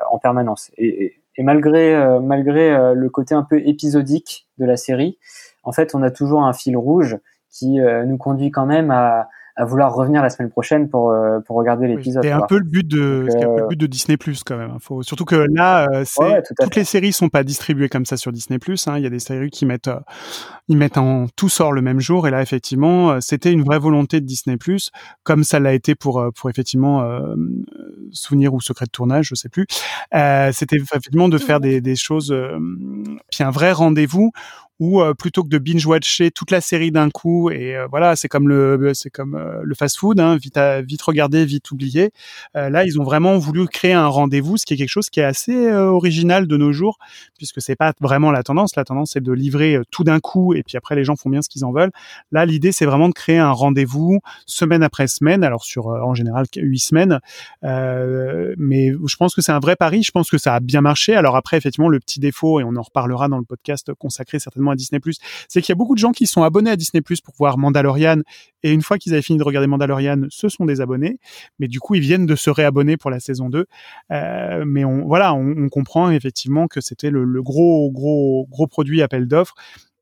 en permanence. Et, et, malgré malgré le côté un peu épisodique de la série, en fait, on a toujours un fil rouge qui nous conduit quand même à, à vouloir revenir la semaine prochaine pour euh, pour regarder l'épisode. C'est un peu le but de, Donc, c'est un peu euh, le but de Disney Plus quand même. hein. Faut, surtout que là, euh, c'est, Ouais, ouais, tout à toutes les séries sont pas distribuées comme ça sur Disney Plus. Hein. Il y a des séries qui mettent, euh, ils mettent en tout sort le même jour. Et là, effectivement, euh, c'était une vraie volonté de Disney Plus, comme ça l'a été pour euh, pour effectivement euh, souvenir ou secret de tournage, je sais plus. Euh, c'était effectivement de faire des, des choses, euh, puis un vrai rendez-vous où euh, plutôt que de binge watcher toute la série d'un coup et euh, voilà c'est comme le c'est comme euh, le fast food hein, vite à, vite regarder vite oublier. Euh, là ils ont vraiment voulu créer un rendez-vous ce qui est quelque chose qui est assez euh, original de nos jours puisque c'est pas vraiment la tendance. La tendance c'est de livrer euh, tout d'un coup et puis après les gens font bien ce qu'ils en veulent. Là l'idée c'est vraiment de créer un rendez-vous semaine après semaine alors sur euh, en général huit semaines. Euh, mais je pense que c'est un vrai pari. Je pense que ça a bien marché. Alors après effectivement le petit défaut et on en reparlera dans le podcast consacré certainement à Disney+, c'est qu'il y a beaucoup de gens qui sont abonnés à Disney+, pour voir Mandalorian, et une fois qu'ils avaient fini de regarder Mandalorian, ce sont des abonnés, mais du coup, ils viennent de se réabonner pour la saison 2. Euh, mais on, voilà, on, comprend effectivement que c'était le, le gros, gros, gros produit appel d'offres,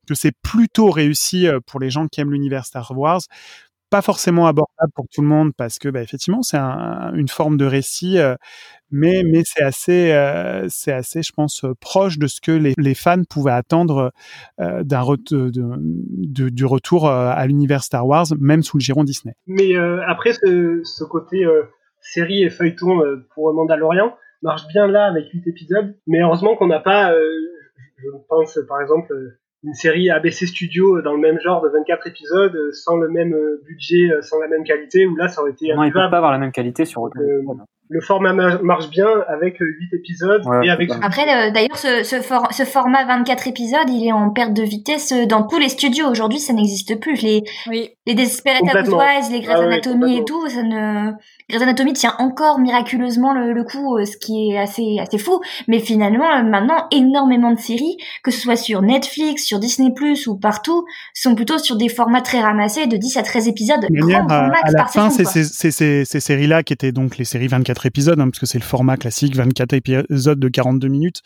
que c'est plutôt réussi euh, pour les gens qui aiment l'univers Star Wars, pas forcément abordable pour tout le monde parce que bah, effectivement c'est un, une forme de récit euh, mais mais c'est assez euh, c'est assez je pense euh, proche de ce que les, fans pouvaient attendre d'un du retour à l'univers Star Wars même sous le giron Disney. Mais après, ce, ce côté série et feuilleton pour Mandalorian marche bien là avec 8 épisodes. Mais heureusement qu'on n'a pas, je pense par exemple, une série ABC Studio dans le même genre de 24 épisodes, euh, sans le même euh, budget, euh, sans la même qualité, où là ça aurait été Non, ils peuvent pas avoir la même qualité sur Euh. Le format ma- marche bien avec 8 épisodes Ouais, et avec. Après, euh, d'ailleurs, ce, ce, for- ce format 24 épisodes, il est en perte de vitesse euh, dans tous les studios. Aujourd'hui, ça n'existe plus. Les, les Desperate. Housewives, les Grey's Ah Anatomy et tout, ça ne... Grey's Anatomy tient encore miraculeusement le, le coup, euh, ce qui est assez, assez fou. Mais finalement, euh, maintenant, énormément de séries, que ce soit sur Netflix, sur Disney+, ou partout, sont plutôt sur des formats très ramassés de 10 à 13 épisodes, manière, grand, à, max à la par fin, c'est quoi. ces, ces, ces, ces séries-là qui étaient donc les séries 24 épisodes, hein, parce que c'est le format classique, 24 épisodes de 42 minutes,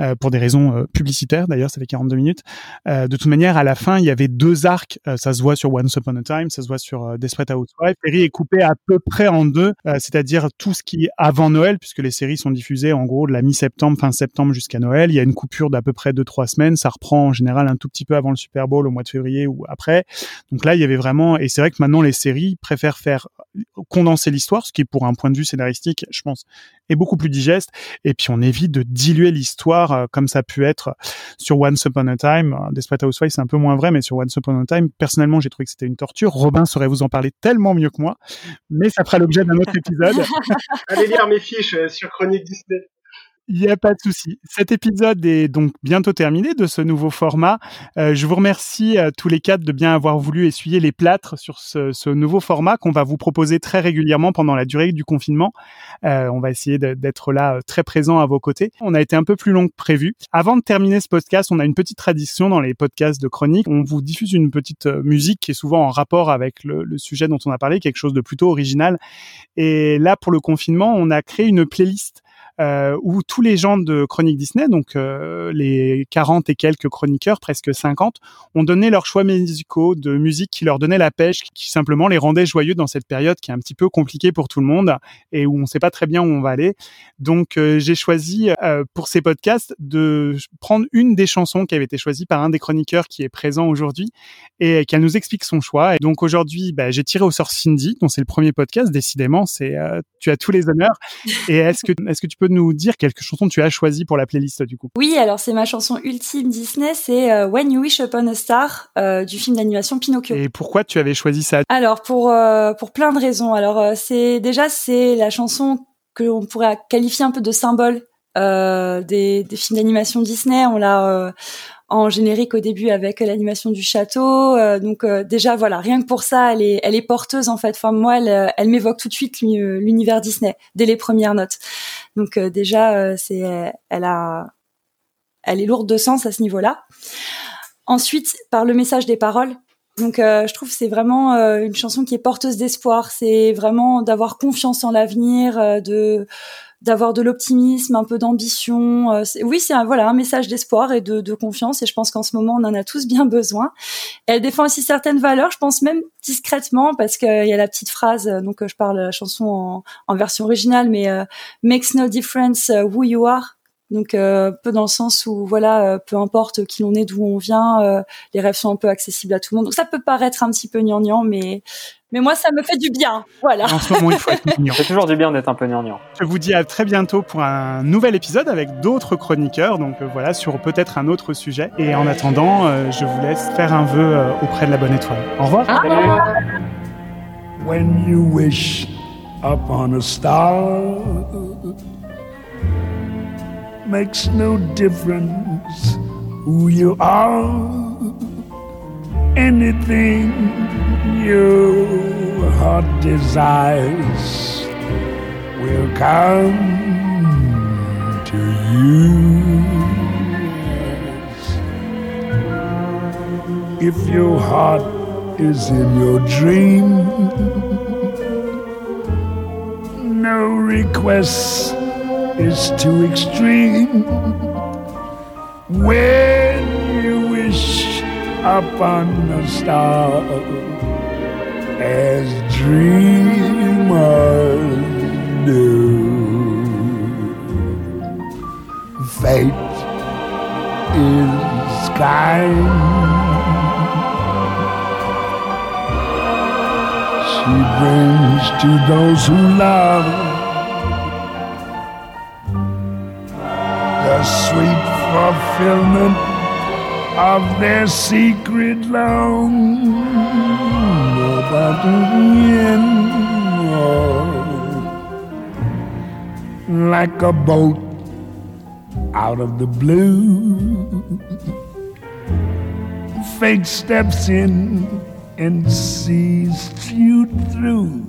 euh, pour des raisons euh, publicitaires d'ailleurs, ça fait 42 minutes. Euh, de toute manière, à la fin, il y avait deux arcs, ça se voit sur Once Upon a Time, ça se voit sur Desperate Housewives. La série est coupée à peu près en deux, c'est-à-dire tout ce qui est avant Noël, puisque les séries sont diffusées en gros de la mi-septembre, fin septembre jusqu'à Noël. Il y a une coupure d'à peu près deux trois semaines, ça reprend en général un tout petit peu avant le Super Bowl au mois de février ou après. Donc là, il y avait vraiment, et c'est vrai que maintenant les séries préfèrent faire condenser l'histoire, ce qui pour un point de vue scénaristique, je pense, est beaucoup plus digeste. Et puis on évite de diluer l'histoire euh, comme ça a pu être sur Once Upon a Time. Euh, Desperate Housewives, c'est un peu moins vrai, mais sur Once Upon a Time, personnellement, j'ai trouvé que c'était une torture. Robin saurait vous en parler tellement mieux que moi, mais ça fera l'objet d'un autre épisode. [LAUGHS] Allez lire mes fiches euh, sur Chronique Disney. Il n'y a pas de souci. Cet épisode est donc bientôt terminé de ce nouveau format. Euh, je vous remercie à tous les quatre de bien avoir voulu essuyer les plâtres sur ce, nouveau format qu'on va vous proposer très régulièrement pendant la durée du confinement. Euh, on va essayer d'être là euh, très présent à vos côtés. On a été un peu plus long que prévu. Avant de terminer ce podcast, on a une petite tradition dans les podcasts de chronique. On vous diffuse une petite euh, musique qui est souvent en rapport avec le, le sujet dont on a parlé, quelque chose de plutôt original. Et là, pour le confinement, on a créé une playlist euh, où tous les gens de Chronique Disney, donc euh, les 40 et quelques chroniqueurs, presque 50, ont donné leurs choix musicaux de musique qui leur donnait la pêche, qui simplement les rendait joyeux dans cette période qui est un petit peu compliquée pour tout le monde et où on ne sait pas très bien où on va aller. Donc euh, j'ai choisi euh, pour ces podcasts de prendre une des chansons qui avait été choisie par un des chroniqueurs qui est présent aujourd'hui et qu'elle nous explique son choix. Et donc aujourd'hui, bah, j'ai tiré au sort Cindy, dont c'est le premier podcast. Décidément, c'est euh, tu as tous les honneurs. Et est-ce que est-ce que tu peux nous dire quelques chansons que tu as choisies pour la playlist du coup? Oui, alors c'est ma chanson ultime Disney, c'est euh, When You Wish Upon a Star euh, du film d'animation Pinocchio. Et pourquoi tu avais choisi ça? Alors pour euh, pour plein de raisons. Alors c'est déjà c'est la chanson que l'on pourrait qualifier un peu de symbole des, des films d'animation Disney. On l'a en générique au début avec l'animation du château. Euh, donc euh, déjà voilà, rien que pour ça, elle est, elle est porteuse en fait. Enfin moi, elle, elle m'évoque tout de suite l'univers Disney dès les premières notes. Donc euh, déjà, c'est, elle a, elle est lourde de sens à ce niveau-là. Ensuite, par le message des paroles. Donc je trouve c'est vraiment une chanson qui est porteuse d'espoir. C'est vraiment d'avoir confiance en l'avenir, de d'avoir de l'optimisme, un peu d'ambition. Euh, oui, c'est un, voilà un message d'espoir et de, de, confiance. Et je pense qu'en ce moment, on en a tous bien besoin. elle défend aussi certaines valeurs, je pense même discrètement, parce qu'il y a la petite phrase. Euh, donc, je parle la chanson en, en version originale, mais euh, makes no difference who you are. Donc euh, peu dans le sens où voilà, euh, peu importe qui l'on est, d'où on vient, euh, les rêves sont un peu accessibles à tout le monde. Donc ça peut paraître un petit peu gnangnan, mais mais moi ça me fait du bien. Voilà. En ce moment, il faut être [LAUGHS] gnangnan. C'est toujours du bien d'être un peu gnangnan. Je vous dis à très bientôt pour un nouvel épisode avec d'autres chroniqueurs. Donc euh, voilà, sur peut-être un autre sujet. Et en attendant, euh, je vous laisse faire un vœu euh, auprès de la bonne étoile. Au revoir. Salut. When you wish upon a star makes no difference who you are. Anything your heart desires will come to you. If your heart is in your dream, no request is too extreme. When you wish upon the stars as dreamers do, fate is kind. She brings to those who love the sweet fulfillment of their secret long about the end. Like a boat out of the blue, fate steps in and sees you through.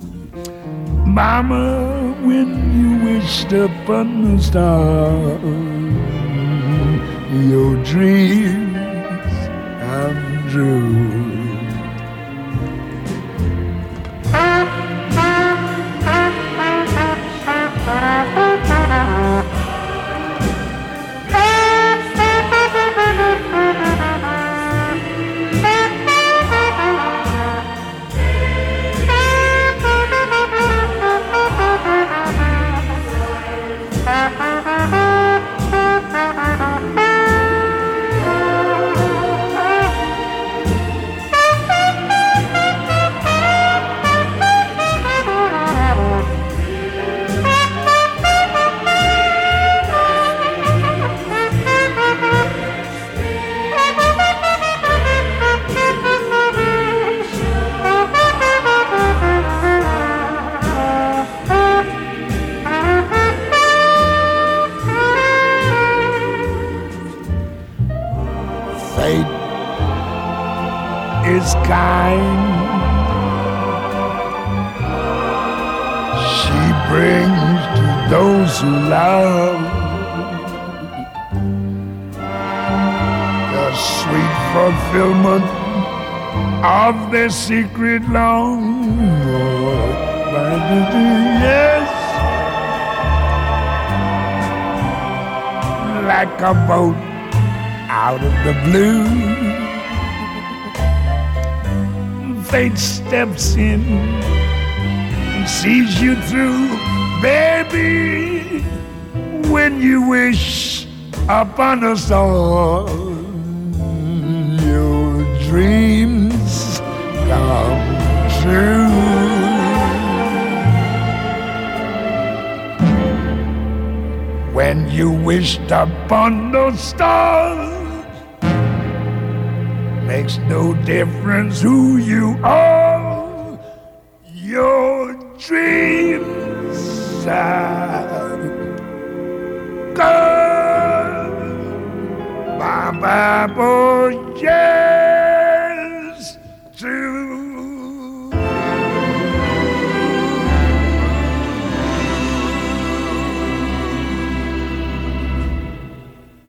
Mama, when you wished upon the star, your dreams come secret long. Yes, like a boat out of the blue. Fate steps in and sees you through, baby. When you wish upon a star, Wished upon those stars, makes no difference who you are.